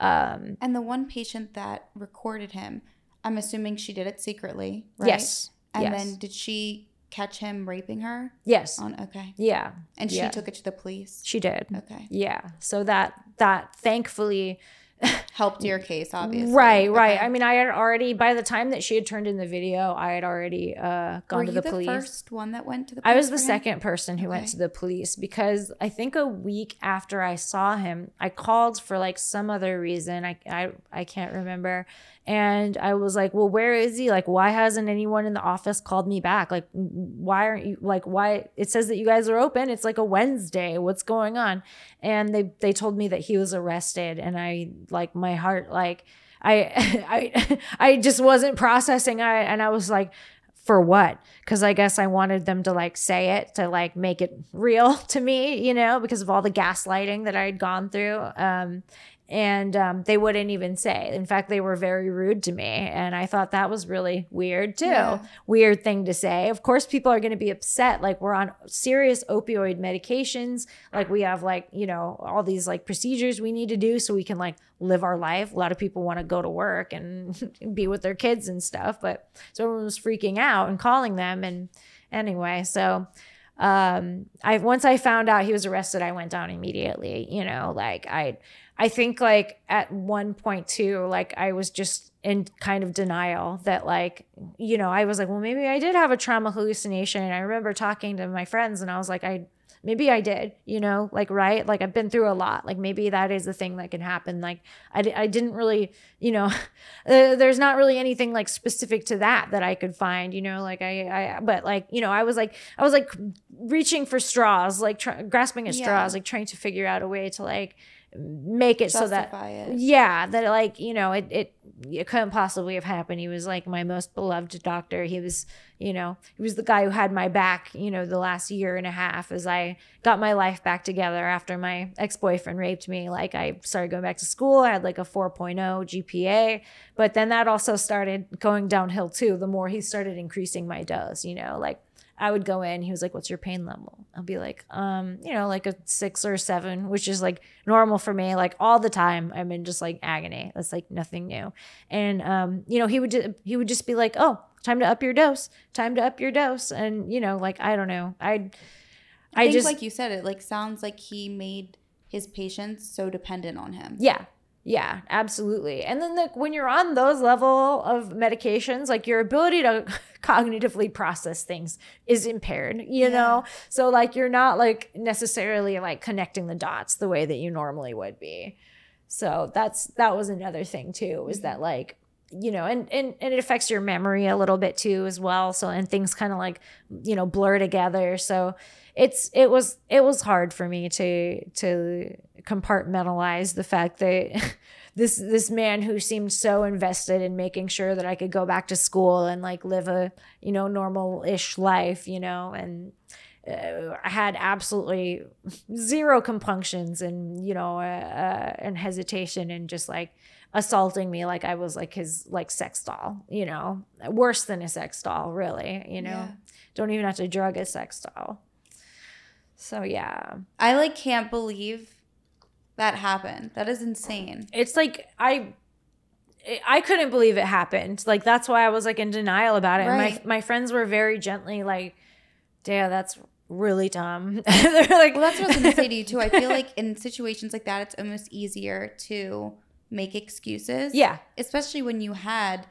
yeah. um, and the one patient that recorded him, I'm assuming she did it secretly, right? Yes. And yes. then did she catch him raping her? Yes. On okay. Yeah. And she yeah. took it to the police. She did. Okay. Yeah. So that that thankfully (laughs) helped your case obviously right right i mean i had already by the time that she had turned in the video i had already uh gone Were to the, the police first one that went to the i was the second person who okay. went to the police because i think a week after i saw him i called for like some other reason i i, I can't remember and I was like, well, where is he? Like, why hasn't anyone in the office called me back? Like, why aren't you like why it says that you guys are open? It's like a Wednesday. What's going on? And they they told me that he was arrested and I like my heart like I (laughs) I (laughs) I just wasn't processing I and I was like for what? Because I guess I wanted them to like say it to like make it (laughs) real to me, you know, because of all the gaslighting that I had gone through. Um, and um, they wouldn't even say. In fact, they were very rude to me, and I thought that was really weird too. Yeah. Weird thing to say. Of course, people are going to be upset. Like we're on serious opioid medications. Like we have like you know all these like procedures we need to do so we can like live our life. A lot of people want to go to work and (laughs) be with their kids and stuff, but so everyone was freaking out and calling them. And anyway, so um i once i found out he was arrested i went down immediately you know like i I think like at one point too, like I was just in kind of denial that like, you know, I was like, well, maybe I did have a trauma hallucination. And I remember talking to my friends and I was like, I maybe I did, you know, like, right. Like I've been through a lot. Like maybe that is the thing that can happen. Like I, I didn't really, you know, (laughs) uh, there's not really anything like specific to that that I could find, you know, like I, I, but like, you know, I was like, I was like reaching for straws, like grasping at straws, yeah. like trying to figure out a way to like, make it Justify so that it. yeah that like you know it, it it couldn't possibly have happened. He was like my most beloved doctor. He was you know he was the guy who had my back you know the last year and a half as i got my life back together after my ex-boyfriend raped me. Like i started going back to school. I had like a 4.0 gpa but then that also started going downhill too the more he started increasing my dose you know like I would go in. He was like, "What's your pain level?" I'll be like, "Um, you know, like a six or seven, which is like normal for me. Like all the time, I'm in just like agony. That's like nothing new." And um, you know, he would ju- he would just be like, "Oh, time to up your dose. Time to up your dose." And you know, like I don't know, I, I, I think, just like you said, it like sounds like he made his patients so dependent on him. Yeah. Yeah, absolutely. And then like when you're on those level of medications, like your ability to (laughs) cognitively process things is impaired, you Yeah. know? So like you're not like necessarily like connecting the dots the way that you normally would be. So that's that was another thing too, is mm-hmm. that like you know, and, and and it affects your memory a little bit too as well. So and things kind of like, you know, blur together. So it's it was it was hard for me to to compartmentalize the fact that (laughs) this this man who seemed so invested in making sure that I could go back to school and like live a you know normal-ish life you know and uh, I had absolutely zero compunctions and you know uh, uh, and hesitation and just like assaulting me like I was like his like sex doll you know worse than a sex doll really you know Yeah. don't even have to drug a sex doll so yeah I like can't believe that happened. That is insane. it's like I I couldn't believe it happened. Like that's why I was like in denial about it. Right. And my my friends were very gently like, "Dea, that's really dumb." (laughs) They're like, Well, that's what I was to say to you too. I feel (laughs) like in situations like that, it's almost easier to make excuses. Yeah, especially when you had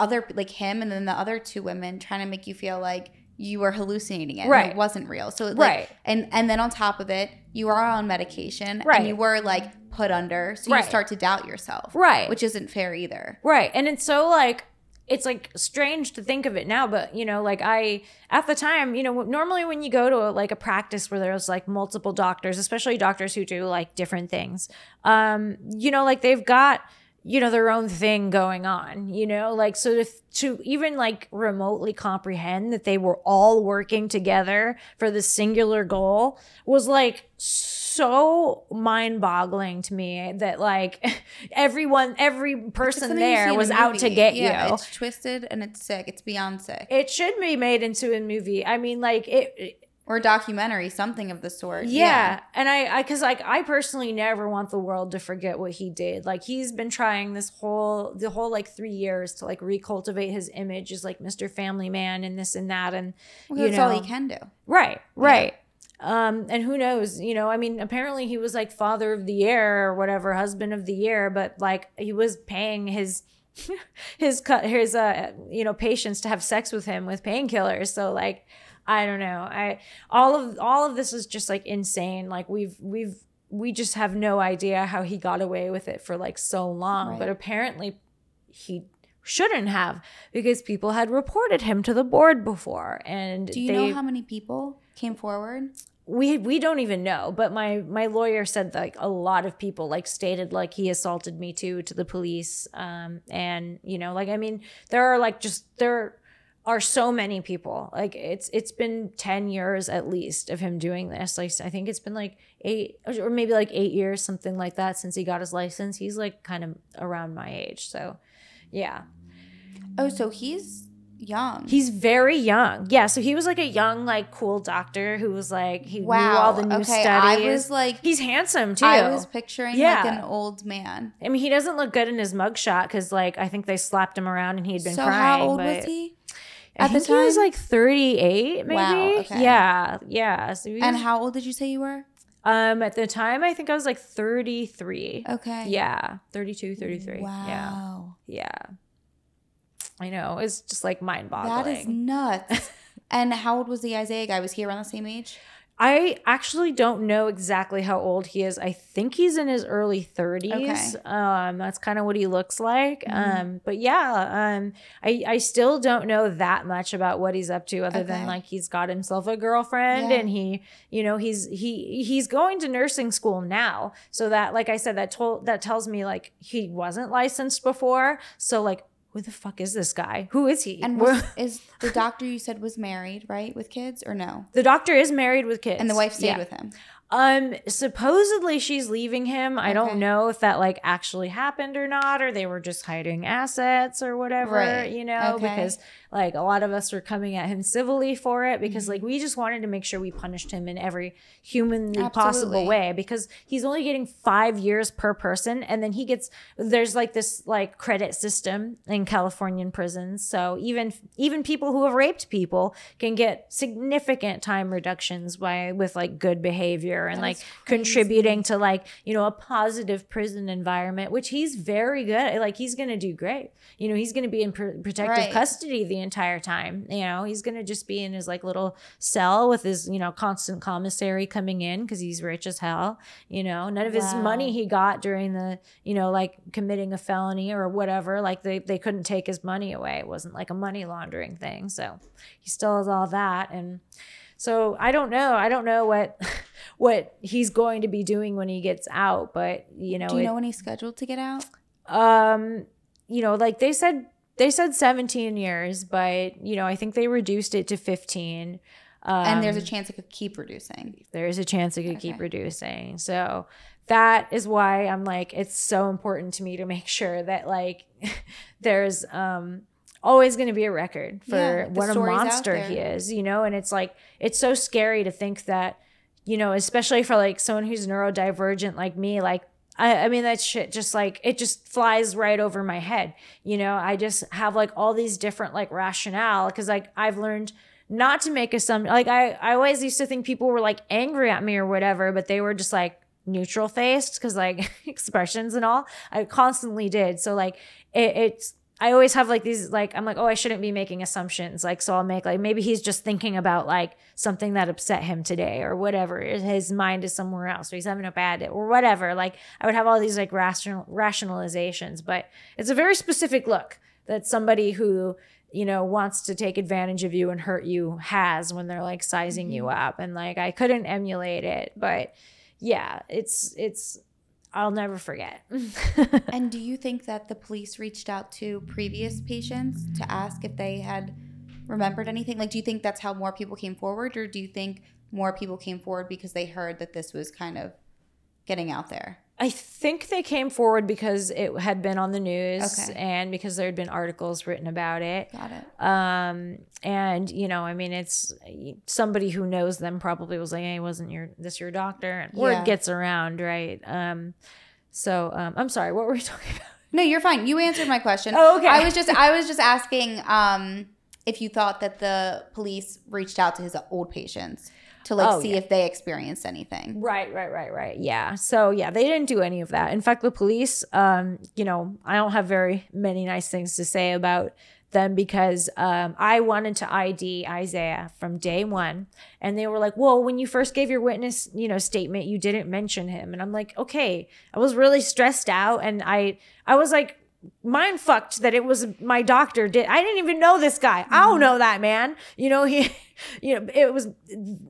other like him and then the other two women trying to make you feel like you were hallucinating it and Right. it wasn't real so like, Right. and and then on top of it you are on medication Right. and you were like put under so Right. you start to doubt yourself right, which isn't fair either right. And it's so like it's like strange to think of it now, but you know, like I at the time, you know, normally when you go to a, like a practice where there's like multiple doctors, especially doctors who do like different things, um, you know, like they've got you know their own thing going on you know? Like so to, to even like remotely comprehend that they were all working together for this singular goal was like so mind-boggling to me that like (laughs) everyone every person something you see there was out to get yeah, you. it's twisted and it's sick. It's beyond sick. It should be made into a movie. I mean like it or a documentary something of the sort. Yeah. and i i because like i personally never want the world to forget what he did. Like he's been trying this whole the whole like three years to like recultivate his image as like mr family man and this and that and well, you that's know all he can do. Right right. Um and who knows you know i mean apparently he was like father of the year or whatever husband of the year but like he was paying his (laughs) his cut his uh you know patients to have sex with him with painkillers. So like i don't know. I all of all of this is just like insane. Like we've we've we just have no idea how he got away with it for like so long. Right. but apparently he shouldn't have because people had reported him to the board before and do you they know how many people came forward? We we don't even know but my my lawyer said like a lot of people like stated like he assaulted me too to the police. Um and you know like i mean there are like just there are so many people like it's it's been 10 years at least of him doing this like i think it's been like eight or maybe like eight years something like that since he got his license he's like kind of around my age so yeah oh so he's young He's very young. Yeah, so he was like a young, like cool doctor who was like he knew all the new okay, studies. I was like, He's handsome too. I was picturing like Yeah. an old man. I mean, he doesn't look good in his mugshot because, like, I think they slapped him around and he had been so crying. how old was he? At the time he was like thirty-eight, maybe. Wow, okay. Yeah, yeah. So And was- how old did you say you were? um, at the time, I think I was like thirty-three. Okay. Yeah, 32, 33. Wow. Yeah, yeah. I know. It's just like mind-boggling. That is nuts. (laughs) and how old was the Isaiah guy? Was he around the same age? I actually don't know exactly how old he is. I think he's in his early 30s. Okay. Um, that's kind of what he looks like. Mhm. Um, but yeah, um, I, I still don't know that much about what he's up to other than like he's got himself a girlfriend Yeah. and he, you know, he's he he's going to nursing school now. So that like I said, that told that tells me like he wasn't licensed before. So like who the fuck is this guy? Who is he? And was, is the doctor you said was married, right, with kids or no? the doctor is married with kids. And the wife stayed Yeah. with him. Um, supposedly she's leaving him. I Okay. don't know if that like actually happened or not, or they were just hiding assets or whatever, Right. you know, Okay. because like a lot of us were coming at him civilly for it because Mm-hmm. like we just wanted to make sure we punished him in every humanly possible way because he's only getting five years per person and then he gets there's like this like credit system in Californian prisons. So even even people who have raped people can get significant time reductions by with like good behavior and That like crazy. contributing to like you know a positive prison environment which he's very good at. like he's gonna do great you know he's gonna be in pr- protective Right. custody the entire time you know he's gonna just be in his like little cell with his you know constant commissary coming in because he's rich as hell you know none of his money he got during the you know like committing a felony or whatever like they, they couldn't take his money away it wasn't like a money laundering thing so he still has all that and so I don't know. I don't know what (laughs) what he's going to be doing when he gets out, but you know, Do you it- know when he's scheduled to get out? um, you know, like they said they said 17 years, but you know, I think they reduced it to 15. Um, and there's a chance it could keep reducing. there is a chance it could keep reducing. So that is why I'm like, it's so important to me to make (laughs) sure that like (laughs) there's um always going to be a record for Yeah, what a monster he is, you know, and it's like it's so scary to think that, you know, especially for like someone who's neurodivergent like me, like I, I mean that shit just like it just flies right over my head. You know, I just have like all these different like rationale because like I've learned not to make assumptions. Like I, I always used to think people were like angry at me or whatever, but they were just like neutral faced because like (laughs) expressions and all. I constantly did. So like it, it's I always have like these like I'm like oh I shouldn't be making assumptions. Like so I'll make like maybe he's just thinking about like something that upset him today or whatever. His mind is somewhere else or he's having a bad day or whatever. Like I would have all these like rational rationalizations but it's a very specific look that somebody who you know wants to take advantage of you and hurt you has when they're like sizing you mm-hmm. up. And like I couldn't emulate it but yeah it's it's I'll never forget (laughs) And do you think that the police reached out to previous patients to ask if they had remembered anything? Like, do you think that's how more people came forward, or do you think more people came forward because they heard that this was kind of getting out there? I think they came forward because it had been on the news Okay. and because there had been articles written about it. Got it. Um, and you know, I mean, it's somebody who knows them probably was like, "Hey, wasn't your this your doctor?" And word Yeah. gets around, right? Um, so um, I'm sorry, what were we (laughs) talking about? No, you're fine. You answered my question. Oh, okay. I was just I was just asking um, if you thought that the police reached out to his old patients to like Oh, see yeah. if they experienced anything. Right, right, right, right. Yeah. So yeah, they didn't do any of that. In fact, the police, um, you know, I don't have very many nice things to say about them because um, I wanted to ID Isaiah from day one, and they were like, "Well, when you first gave your witness, you know, statement, you didn't mention him," and I'm like, "Okay." I was really stressed out, and I, I was like mind fucked that it was my doctor did. I didn't even know this guy. I don't mm-hmm. know that man. You know (laughs) he you know it was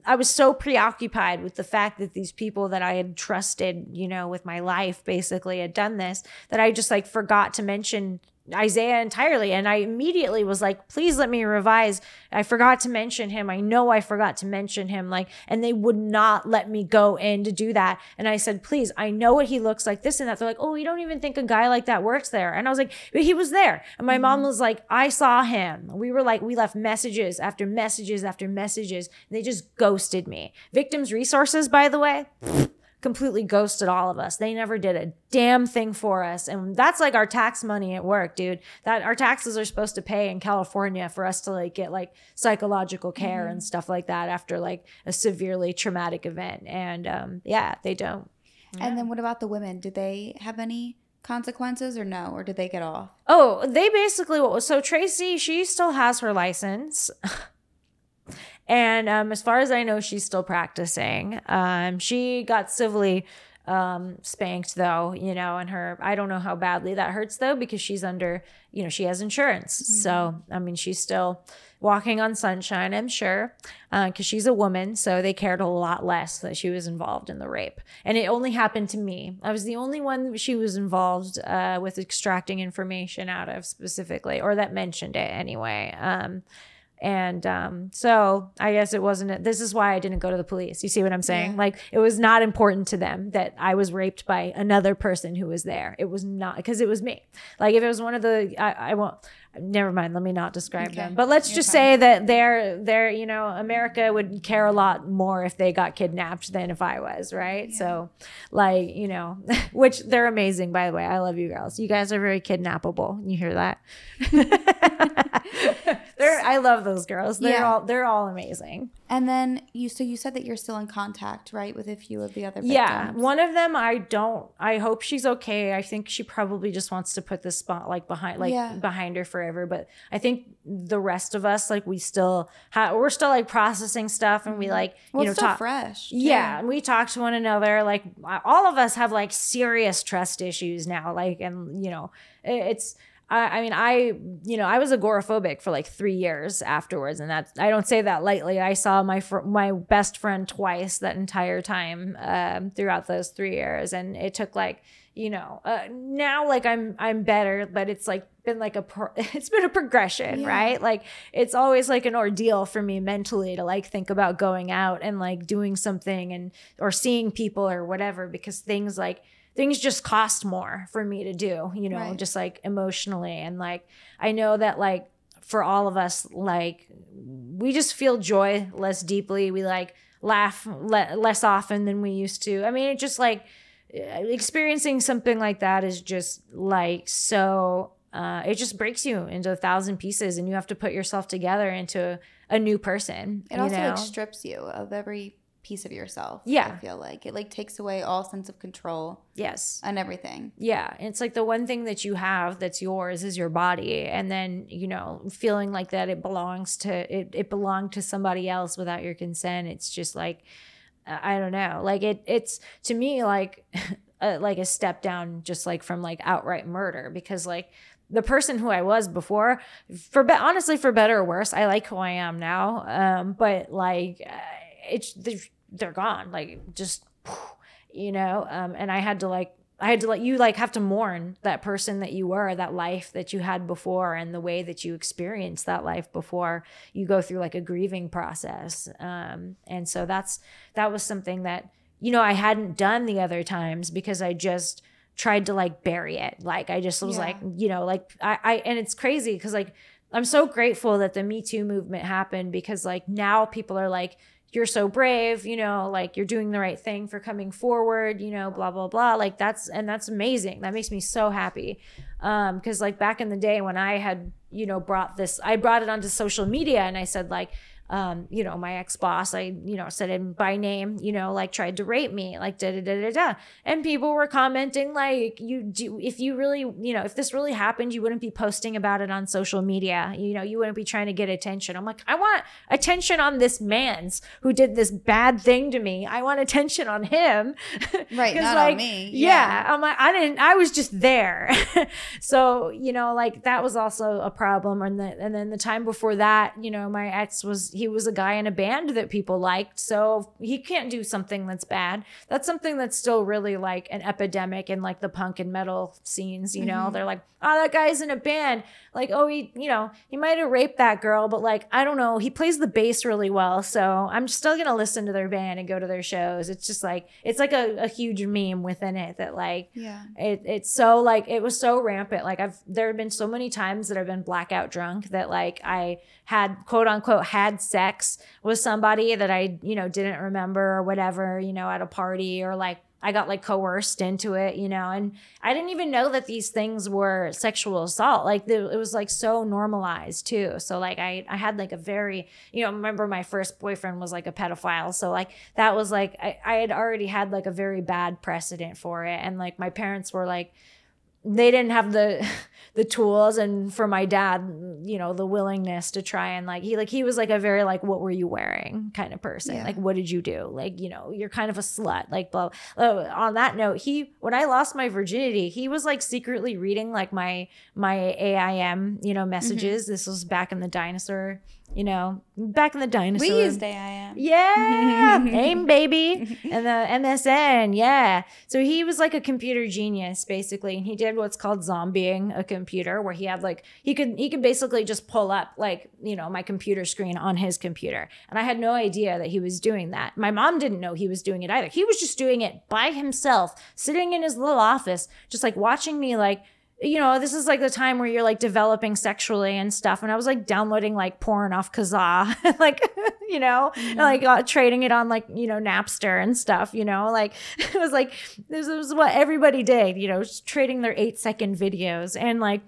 i was so preoccupied with the fact that these people that i had trusted you know with my life basically had done this that i just like forgot to mention Isaiah entirely. And I immediately was like, please let me revise. I forgot to mention him. I know I forgot to mention him. Like, and they would not let me go in to do that. And I said, please, I know what he looks like, this and that. They're like, oh, you don't even think a guy like that works there. And I was like, but he was there. And my mom mm-hmm. was like, I saw him. We were like, we left messages after messages after messages. They just ghosted me. Victims resources, by the way (laughs) completely ghosted all of us. They never did a damn thing for us. And that's like our tax money at work, dude. That our taxes are supposed to pay in California for us to like get like psychological care and stuff like that after like a severely traumatic event. And um yeah, they don't. And then what about the women? Did they have any consequences or no? Or did they get off? Oh, they basically so Tracy, she still has her license. (laughs) And um, as far as I know, she's still practicing. Um, she got civilly um, spanked, though, you know, and her, I don't know how badly that hurts, though, because she's under, you know, she has insurance. So, I mean, she's still walking on sunshine, I'm sure, because she's a woman. So they cared a lot less that she was involved in the rape. And it only happened to me. I was the only one she was involved uh, with extracting information out of specifically, or that mentioned it anyway. Um, And um, so I guess it wasn't, this is why I didn't go to the police. You see what I'm saying? Yeah. Like it was not important to them that I was raped by another person who was there. It was not, because it was me. Like if it was one of the, I, I won't, never mind, let me not describe Okay. them. But let's You're just fine. say that they're, they're, you know, America would care a lot more if they got kidnapped than if I was, right? So like, you know, (laughs) which they're amazing, by the way. I love you girls. You guys are very kidnappable. You hear that? (laughs) (laughs) they're, I love those girls. They're Yeah. all, they're all amazing. And then you, so you said that you're still in contact, right, with a few of the other victims. Yeah, one of them I don't. I hope she's okay. I think she probably just wants to put this spot like behind, like Yeah. behind her forever. But I think the rest of us, like we still, ha- we're still like processing stuff, and we mm-hmm. like Well, you know talk. fresh. Yeah, and we talk to one another. Like all of us have like serious trust issues now. Like, and you know, it's. I, I mean, I you know, I was agoraphobic for like three years afterwards, and that's I don't say that lightly. I saw my fr- my best friend twice that entire time um, throughout those three years, and it took like you know uh, now like I'm I'm better, but it's like been like a pro- (laughs) it's been a progression, Yeah. right? Like it's always like an ordeal for me mentally to like think about going out and like doing something and or seeing people or whatever because things like things just cost more for me to do, you know, Right. just like emotionally and like I know that like for all of us like we just feel joy less deeply. We like laugh le- less often than we used to. I mean, it just like experiencing something like that is just like so uh, it just breaks you into a thousand pieces and you have to put yourself together into a new person It also know? like strips you of every piece of yourself. Yeah. I feel like it like takes away all sense of control yes and everything. yeah it's like the one thing that you have that's yours is your body and then you know feeling like that it belongs to it, it belonged to somebody else without your consent it's just like i don't know like it it's to me like (laughs) a, like a step down just like from like outright murder because like the person who I was before, for be- honestly, for better or worse, I like who I am now. Um, but like, uh, it's they're gone. Like just, (sighs) you know. Um, and I had to like, I had to let you like have to mourn that person that you were, that life that you had before, and the way that you experienced that life before. You go through like a grieving process. Um, and so that's that was something that you know I hadn't done the other times because I just tried to like bury it. Like I just was Yeah. like, you know, like I, I and it's crazy because like I'm so grateful that the Me Too movement happened because like now people are like, you're so brave, you know, like you're doing the right thing for coming forward, you know, blah blah blah. Like that's and that's amazing. That makes me so happy. Um, because like back in the day when I had, you know, brought this, I brought it onto social media and I said like, um, you know, my ex boss, I, you know, said him by name, you know, like tried to rape me, like da da da da da. And people were commenting, like, you do, if you really, you know, if this really happened, you wouldn't be posting about it on social media. You know, you wouldn't be trying to get attention. I'm like, I want attention on this man's who did this bad thing to me. I want attention on him. (laughs) Right, not on like, me. Yeah. I'm like, I didn't, I was just there. (laughs) so, you know, like that was also a problem. And, the, and then the time before that, you know, my ex was, he was a guy in a band that people liked. So he can't do something that's bad. That's something that's still really like an epidemic in like the punk and metal scenes, you know? Mhm. They're like, oh, that guy's in a band. Like, oh, he, you know, he might have raped that girl, but like, I don't know. He plays the bass really well. So I'm still going to listen to their band and go to their shows. It's just like, it's like a, a huge meme within it that like, Yeah. it, it's so like it was so rampant like i've there have been so many times that i've been blackout drunk that like i had quote unquote had sex with somebody that i you know didn't remember or whatever you know at a party or like i got like coerced into it you know and i didn't even know that these things were sexual assault. Like the, it was like so normalized too. So like i i had like a very you know remember my first boyfriend was like a pedophile. So like that was like I, I had already had like a very bad precedent for it. And like my parents were like they didn't have the (laughs) the tools and for my dad you know the willingness to try and like he like he was like a very like what were you wearing kind of person. Yeah. like what did you do? Like you know you're kind of a slut like blah oh, on that note he when i lost my virginity he was like secretly reading like my my aim you know mm-hmm. messages. This was back in the dinosaur you know, back in the dinosaur. We used AIM. Yeah, (laughs) AIM baby, and the MSN. Yeah, so he was like a computer genius basically, and he did what's called zombieing a computer, where he had like he could he could basically just pull up like you know my computer screen on his computer, and I had no idea that he was doing that. My mom didn't know he was doing it either. He was just doing it by himself, sitting in his little office, just like watching me like you know, this is like the time where you're like developing sexually and stuff. And I was like downloading like porn off Kazaa, (laughs) like, (laughs) you know, mm-hmm. and, like uh, trading it on like, you know, Napster and stuff, you know, like (laughs) it was like, this was what everybody did, you know, trading their eight second videos. And like,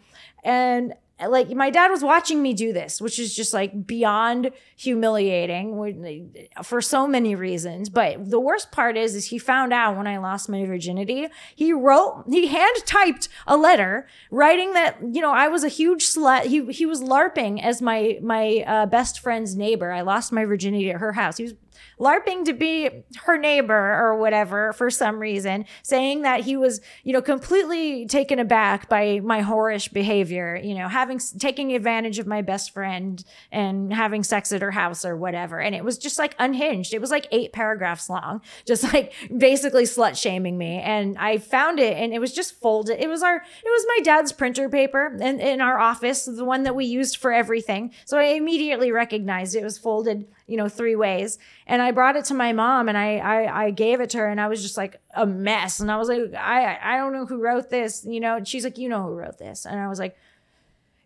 and like my dad was watching me do this which is just like beyond humiliating for so many reasons. But the worst part is is he found out when i lost my virginity he wrote he hand typed a letter writing that you know i was a huge slut. He, he was larping as my my uh, best friend's neighbor. I lost my virginity at her house. He was LARPing to be her neighbor or whatever for some reason, saying that he was, you know, completely taken aback by my whorish behavior, you know, having taking advantage of my best friend and having sex at her house or whatever. And it was just like unhinged. It was like eight paragraphs long, (laughs) just like basically slut shaming me. And I found it and it was just folded. It was our, it was my dad's printer paper in, in our office, the one that we used for everything. So I immediately recognized it was folded you know, three ways. And I brought it to my mom and I, I, I gave it to her and I was just like a mess. And I was like, I, I don't know who wrote this, you know, and she's like, you know who wrote this. And I was like,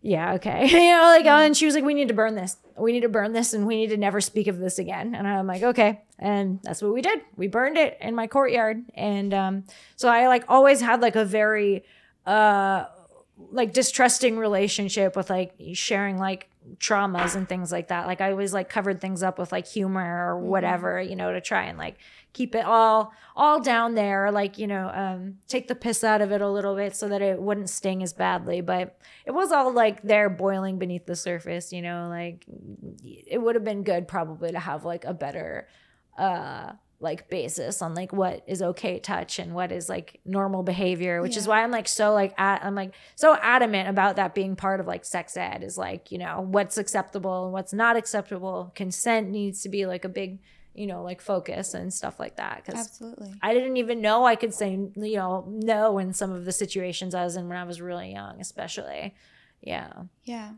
yeah, okay. (laughs) you know, like, mm-hmm. and she was like, we need to burn this. We need to burn this and we need to never speak of this again. And I'm like, okay. And that's what we did. We burned it in my courtyard. And um, so I like always had like a very, uh, like distrusting relationship with like sharing like traumas and things like that. Like I always like covered things up with like humor or mm-hmm. whatever, you know, to try and like keep it all all down there, like, you know, um take the piss out of it a little bit so that it wouldn't sting as badly. But it was all like there boiling beneath the surface, you know, like it would have been good probably to have like a better uh like basis on like what is okay touch and what is like normal behavior which yeah. is why i'm like so like at, i'm like so adamant about that being part of like sex ed is like you know what's acceptable and what's not acceptable. Consent needs to be like a big you know like focus and stuff like that because absolutely. I didn't even know i could say you know no in some of the situations i was in when i was really young especially. Yeah. Yeah.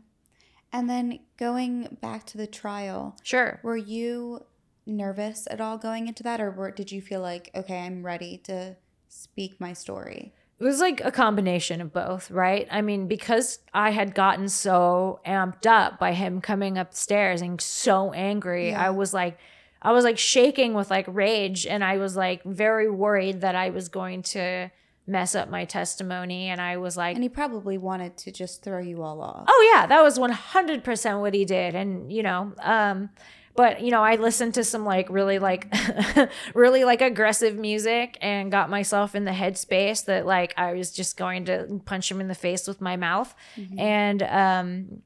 And then going back to the trial sure. were you nervous at all going into that, or were, did you feel like, okay, I'm ready to speak my story? It was like a combination of both, right? I mean, because I had gotten so amped up by him coming upstairs and so angry, yeah. I was like, I was like shaking with like rage, and I was like very worried that I was going to mess up my testimony and I was like And he probably wanted to just throw you all off. Oh yeah, that was 100% what he did and you know, um but you know i listened to some like really like (laughs) really like aggressive music and got myself in the headspace that like i was just going to punch him in the face with my mouth mm-hmm. and um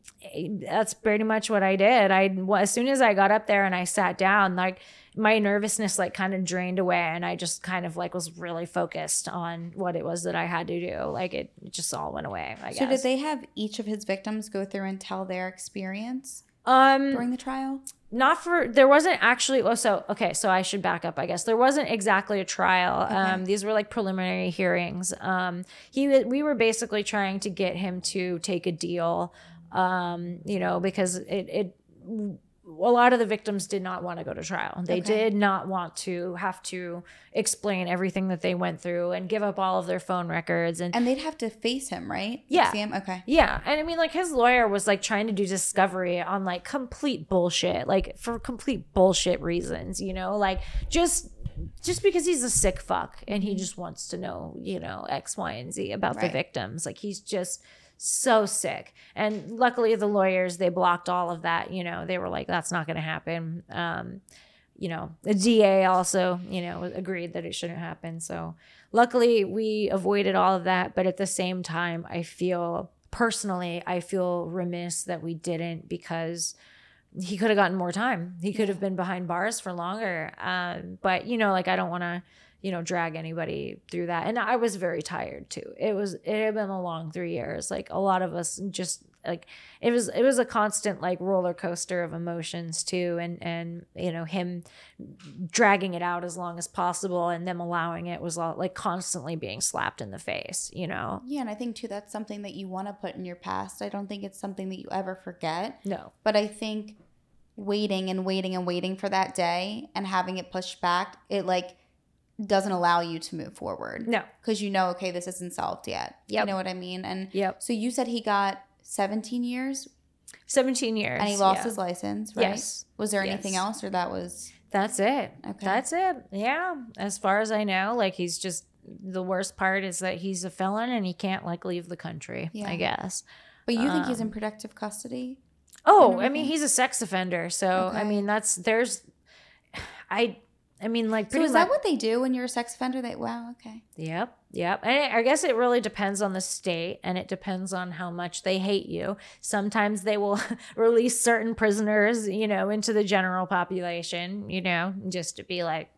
that's pretty much what i did i as soon as i got up there and i sat down like my nervousness like kind of drained away and i just kind of like was really focused on what it was that i had to do like it, it just all went away I so guess. did they have each of his victims go through and tell their experience um during the trial not for there wasn't actually oh so okay so i should back up i guess. There wasn't exactly a trial. Okay. um these were like preliminary hearings. Um he we were basically trying to get him to take a deal um you know because it it a lot of the victims did not want to go to trial. They okay. did not want to have to explain everything that they went through and give up all of their phone records and and they'd have to face him, right? Yeah. See him? Okay. Yeah, and I mean, like his lawyer was like trying to do discovery on like complete bullshit, like for complete bullshit reasons, you know, like just just because he's a sick fuck and he mm-hmm. just wants to know, you know, X, Y, and Z about right. the victims. Like he's just so sick. And luckily, the lawyers they blocked all of that. You know, they were like, "That's not going to happen." Um, you know, the DA also, you know, agreed that it shouldn't happen. So luckily, we avoided all of that. But at the same time, I feel personally, I feel remiss that we didn't because he could have gotten more time. He could have been behind bars for longer. Um, but you know, like I don't want to you know, drag anybody through that. And I was very tired too. It was it had been a long three years. Like a lot of us just like it was it was a constant like roller coaster of emotions too and and you know him dragging it out as long as possible and them allowing it was all, like constantly being slapped in the face you know Yeah, and I think too that's something that you want to put in your past. I don't think it's something that you ever forget. no But I think waiting and waiting and waiting for that day and having it pushed back, it like doesn't allow you to move forward. no Because you know, okay, this isn't solved yet. Yep. You know what I mean? And yep so you said he got 17 years 17 years and he lost yeah. his license, right? yes Was there anything Yes. else or that was that's it okay? That's it. Yeah. As far as I know, like he's just the worst part is that he's a felon and he can't like leave the country, Yeah. I guess. but you think he's in um, protective custody? Oh, I mean, he's a sex offender. So, I mean, that's there's (sighs) I I mean, like So is much that what they do when you're a sex offender? They wow, okay. Yep, yep. And I guess it really depends on the state and it depends on how much they hate you. Sometimes they will (laughs) release certain prisoners, you know, into the general population, you know, just to be like,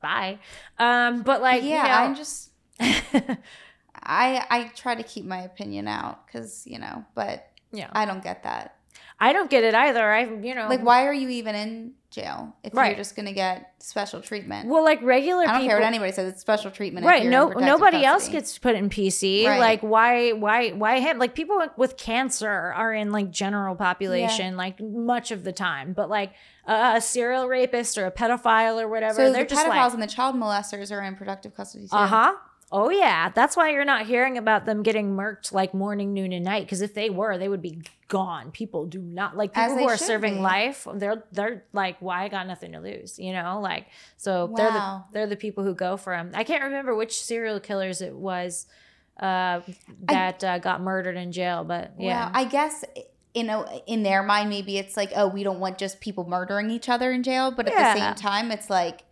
bye. Um, but like, yeah, you I'm just I I try to keep my opinion out because you know, but (laughs) yeah. I don't get that. I don't get it either. I, you know, Like, why are you even in jail if Right. you're just gonna get special treatment? well, like regular I don't people. care what anybody says. It's special treatment. Right. No, nobody else gets put in PC. Right. Like, why, why, why him? Like, people with cancer are in like general population, like much of the time. But like a, a serial rapist or a pedophile or whatever, So they're the just pedophiles like, and the child molesters are in productive custody uh huh. Oh yeah, that's why you're not hearing about them getting murked like morning, noon, and night. Because if they were, they would be gone. People do not like people who are serving be. life. They're they're like, why I got nothing to lose, you know? Like so they're the they're the people who go for them. I can't remember which serial killers it was uh, that uh, got murdered in jail, but yeah, Wow. I guess in a, in their mind, maybe it's like, oh, we don't want just people murdering each other in jail, but at the same time, it's like,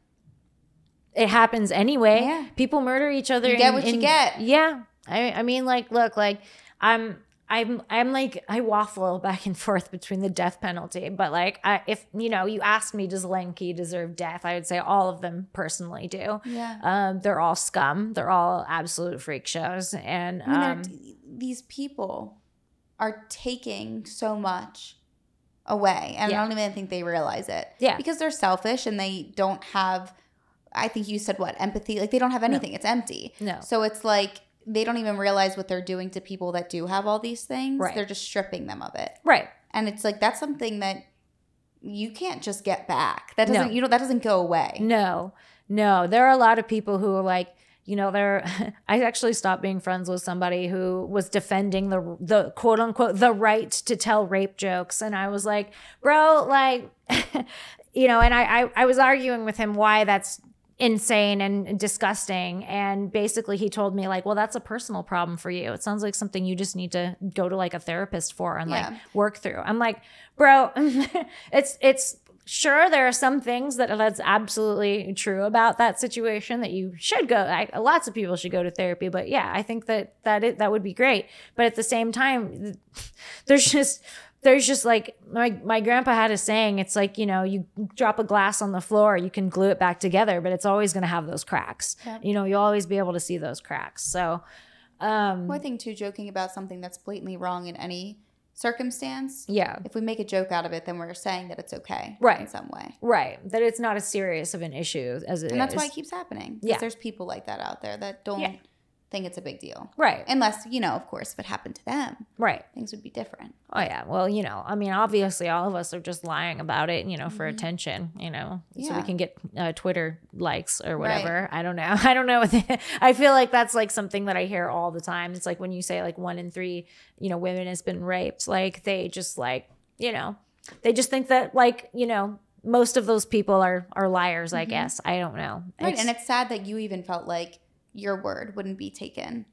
it happens anyway. Yeah. People murder each other. You get what you get. Yeah. I I mean like look, like I'm I'm I'm like I waffle back and forth between the death penalty, but like I if you know, you asked me does Leng Ky deserve death, I would say all of them personally do. yeah. Um they're all scum. They're all absolute freak shows and I mean, um these people are taking so much away, and Yeah. I don't even think they realize it. Yeah. because they're selfish and they don't have. I think you said what empathy. Like they don't have anything. It's empty. no. So it's like they don't even realize what they're doing to people that do have all these things. Right. They're just stripping them of it, Right. and it's like that's something that you can't just get back. That doesn't. You know that doesn't go away. No, no. There are a lot of people who are like, you know, they're. (laughs) I actually stopped being friends with somebody who was defending the the quote unquote the right to tell rape jokes, and I was like, bro, like, (laughs) you know, and I I, I was arguing with him why that's insane and disgusting. And basically he told me like well that's a personal problem for you. It sounds like something you just need to go to like a therapist for and Yeah. like work through. I'm like bro (laughs) it's it's sure there are some things that that's absolutely true about that situation that you should go I, lots of people should go to therapy. But yeah i think that that it, that would be great. But at the same time (laughs) there's just there's just like my my grandpa had a saying it's like you know you drop a glass on the floor you can glue it back together but it's always going to have those cracks Yep. you know you'll always be able to see those cracks so um Well, I think too, joking about something that's blatantly wrong in any circumstance. yeah If we make a joke out of it, then we're saying that it's okay, Right. in some way. right that it's not as serious of an issue as it and that's is. why it keeps happening. Yeah. There's people like that out there that don't Yeah. Think it's a big deal. right Unless, you know, of course, if it happened to them, right things would be different. Oh yeah. Well, you know, I mean, obviously, all of us are just lying about it, you know, for Mhm. attention, you know, so we can get uh, Twitter likes or whatever. I don't know. (laughs) I don't know. I feel like that's like something that I hear all the time. It's like when you say like one in three, you know, women has been raped. Like they just like, you know, they just think that like, you know, most of those people are are liars. I Mhm. guess I don't know. Right. and it's sad that you even felt like your word wouldn't be taken.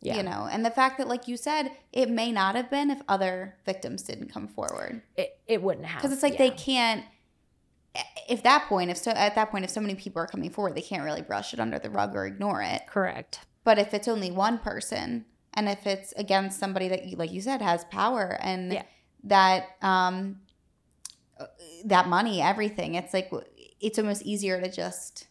yeah, You know, and the fact that, like you said, it may not have been if other victims didn't come forward. it, it wouldn't have Because it's like yeah. they can't. If that point, if so, at that point, if so many people are coming forward, they can't really brush it under the rug or ignore it. correct. But if it's only one person, and if it's against somebody that you, like you said, has power and Yeah. that um, that money, everything, it's like it's almost easier to just,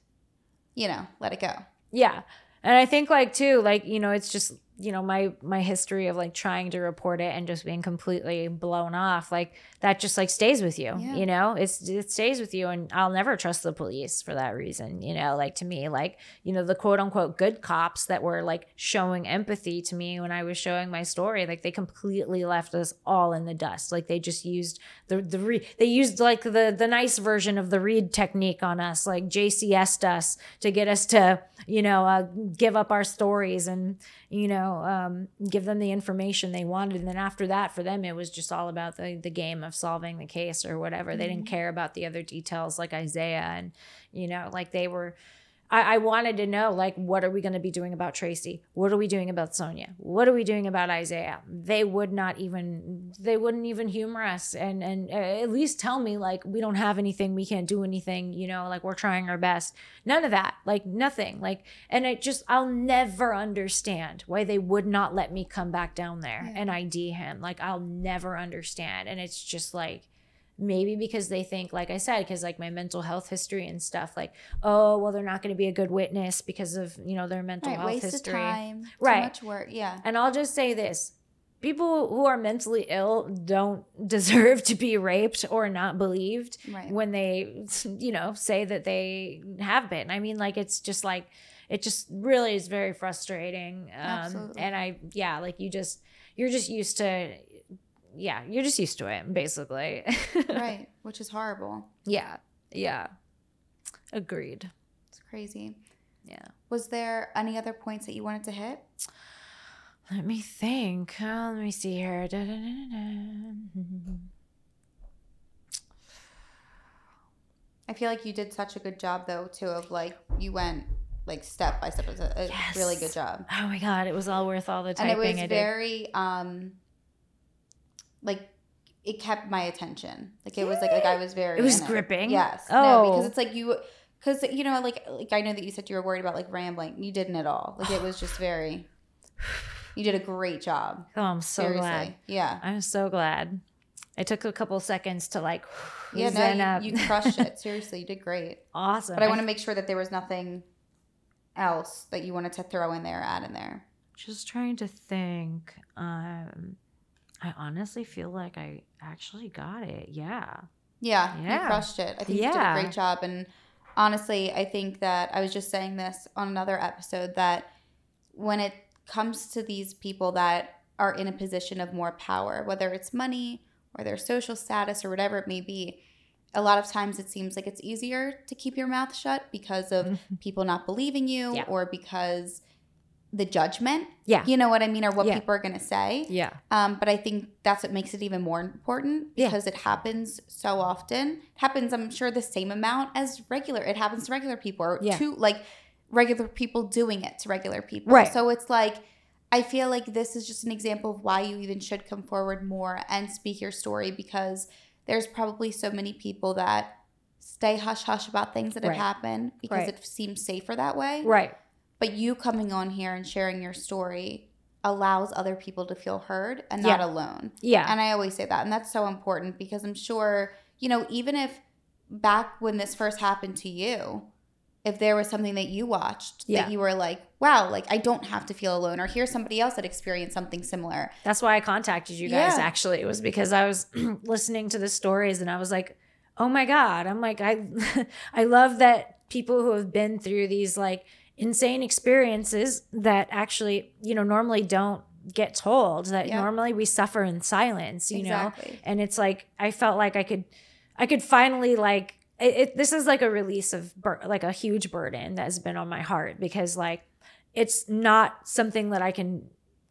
you know, let it go. Yeah. And I think like too, like, you know, it's just you know my my history of like trying to report it and just being completely blown off like that just like stays with you Yeah. you know? It's it stays with you and i'll never trust the police for that reason you know? Like to me like you know the quote unquote good cops that were like showing empathy to me when i was showing my story like they completely left us all in the dust. Like they just used the the re- they used like the the nice version of the Reid technique on us like jcs'd us to get us to you know uh, give up our stories and you know um, give them the information they wanted. And then after that for them it was just all about the, the game of solving the case or whatever. They didn't care about the other details like isaiah and you know like they were I, I wanted to know like what are we going to be doing about tracy? What are we doing about sonia? What are we doing about isaiah? They would not even they wouldn't even humor us and and uh, at least tell me like we don't have anything we can't do anything you know like we're trying our best. None of that like nothing like and I just i'll never understand why they would not let me come back down there Yeah. and id him. Like i'll never understand and it's just like maybe because they think like i said because like my mental health history and stuff like oh well they're not going to be a good witness because of you know their mental Right, health waste history of time, too Right. much work. Yeah. and I'll just say this people who are mentally ill don't (laughs) deserve to be raped or not believed Right. when they, you know, say that they have been. I mean, like, it's just like, it just really is very frustrating. Um, Absolutely. and I, yeah, like, you just, you're just used to, yeah, you're just used to it, basically. right. (laughs) Which is horrible. Yeah. Yeah. Agreed. It's crazy. Yeah. Was there any other points that you wanted to hit? Let me think. Uh, let me see here. Da-da-da-da-da. I feel like you did such a good job though too of like you went like step by step. It was a, a really good job. Oh my god, it was all worth all the And it was very um like it kept my attention. Like it was like like I was very It was in gripping? Yes. Oh. No, because it's like you because you know like like I know that you said you were worried about like rambling. You didn't at all. Like it was just very you did a great job. Oh, I'm so seriously. glad. Yeah. I'm so glad. I took a couple seconds to like Yeah, zen no, up. you, you crushed it. Seriously, you did great. (laughs) awesome. But I want to make sure that there was nothing else that you wanted to throw in there, add in there. just trying to think. Um, I honestly feel like I actually got it. Yeah. Yeah, Yeah. you crushed it. I think you did a great job. And honestly, I think that I was just saying this on another episode that when it comes to these people that are in a position of more power, whether it's money or their social status or whatever it may be, a lot of times it seems like it's easier to keep your mouth shut because of (laughs) people not believing you Yeah. or because the judgment. Yeah. You know what I mean? Or what Yeah. people are going to say. Yeah. Um, but I think that's what makes it even more important Yeah. because it happens so often. It happens, I'm sure, the same amount as regular. It happens to regular people or Yeah. to like regular people doing it to regular people. Right. So it's like I feel like this is just an example of why you even should come forward more and speak your story because there's probably so many people that stay hush hush about things that have happened because Right. it seems safer that way. Right. But you coming on here and sharing your story allows other people to feel heard and not Yeah. alone. Yeah. And I always say that. And that's so important because I'm sure, you know, even if back when this first happened to you, if there was something that you watched Yeah. that you were like, wow, like I don't have to feel alone, or here's somebody else that experienced something similar. That's why I contacted you guys Yeah. actually. It was because I was (clears throat) listening to the stories and I was like, "Oh my god." I'm like I (laughs) I love that people who have been through these like insane experiences that actually, you know, normally don't get told that Yeah. normally we suffer in silence, you know. And it's like I felt like I could I could finally like it, it this is like a release of bur- like a huge burden that has been on my heart because like it's not something that I can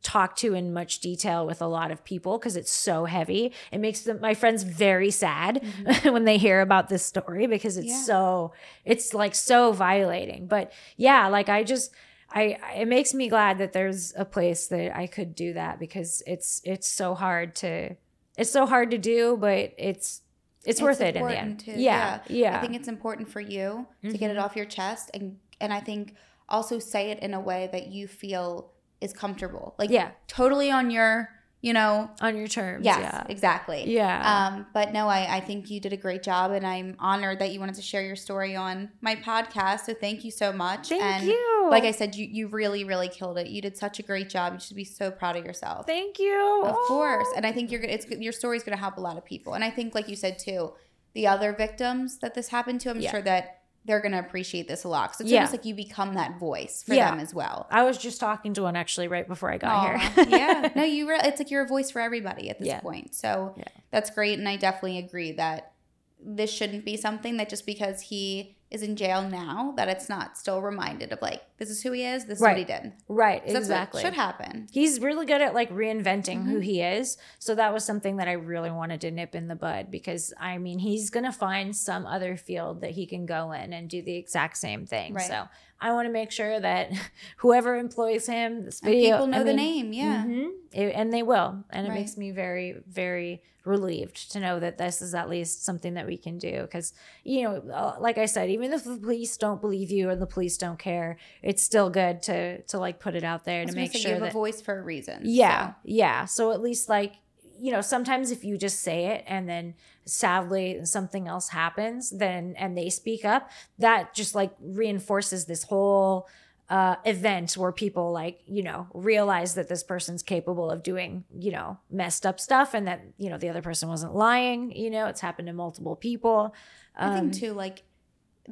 talk to in much detail with a lot of people because it's so heavy. It makes them my friends very sad (laughs) when they hear about this story because it's Yeah. so it's like so violating. But yeah, like I just I it makes me glad that there's a place that I could do that because it's it's so hard to it's so hard to do, but it's it's, worth it in the end. important too. Yeah, yeah. I think it's important for you to get it Mhm. off your chest and and I think also say it in a way that you feel is comfortable. Like Yeah. totally on your you know, on your terms. yes, Yeah. exactly. Yeah. Um, but no, I, I think you did a great job, and I'm honored that you wanted to share your story on my podcast. So thank you so much. Thank and you. Like I said, you you really really killed it. You did such a great job. You should be so proud of yourself. Thank you. Of course, Oh. and I think you're gonna- it's your story's going to help a lot of people. And I think, like you said too, the other victims that this happened to, I'm Yeah. sure that they're going to appreciate this a lot. So it's Yeah. almost like you become that voice for Yeah. them as well. I was just talking to one actually right before I got Aw, here. yeah, (laughs) no, you. Re- it's like you're a voice for everybody at this Yeah. point. So that's great, and I definitely agree that this shouldn't be something that just because he is in jail now that it's not still reminded of like this is who he is, this is what he did. right. That's Exactly. what should happen. He's really good at like reinventing who Mhm. he is. So that was something that I really wanted to nip in the bud because I mean, he's going to find some other field that he can go in and do the exact same thing. Right. So I want to make sure that (laughs) whoever employs him, this And video, people know I the mean, name, yeah. mhm, it- and they will. And it Right. makes me very, very relieved to know that this is at least something that we can do. Because, you know, uh, like I said, even if the police don't believe you or the police don't care, it's still good to, to like put it out there to make say sure you have that a voice for a reason. yeah, so. yeah. So at least like you know, sometimes if you just say it and then sadly something else happens, then and they speak up, that just like reinforces this whole uh, event where people like you know realize that this person's capable of doing you know messed up stuff and that you know the other person wasn't lying. You know, it's happened to multiple people. I Um, think too, like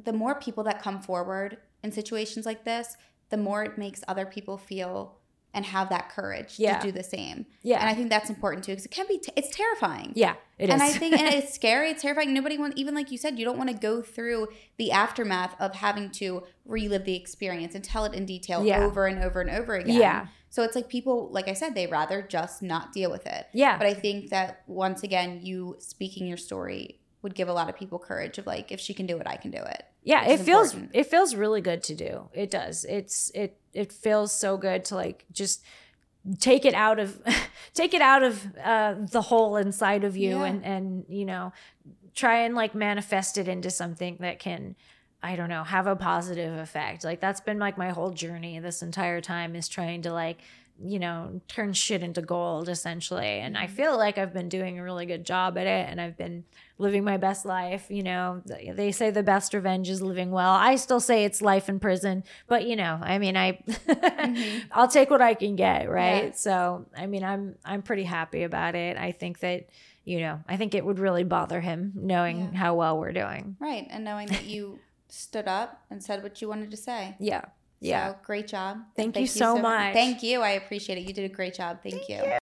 the more people that come forward in situations like this, the more it makes other people feel and have that courage Yeah. to do the same. yeah, And I think that's important too, because it can be, t- it's terrifying. yeah, it is. and I think and (laughs) it's scary, it's terrifying. Nobody wants, even like you said, you don't want to go through the aftermath of having to relive the experience and tell it in detail Yeah. over and over and over again. Yeah. So it's like people, like I said, they rather just not deal with it. yeah, But I think that once again, you speaking your story would give a lot of people courage of like, if she can do it, I can do it. yeah it feels important. it feels really good to do it does it's it it feels so good to like just take it out of (laughs) take it out of uh the hole inside of you Yeah. and and you know try and like manifest it into something that can i don't know have a positive effect like that's been like my whole journey this entire time is trying to like you know turn shit into gold essentially and i Mhm. feel like i've been doing a really good job at it and i've been living my best life you know they say the best revenge is living well i still say it's life in prison but you know i mean i Mhm. (laughs) i'll take what i can get right Yeah. so i mean i'm i'm pretty happy about it i think that you know i think it would really bother him knowing Yeah. how well we're doing Right. And knowing that you stood up and said what you wanted to say. yeah yeah So great job. Thank you so much. Thank you. I appreciate it. You did a great job. Thank, you.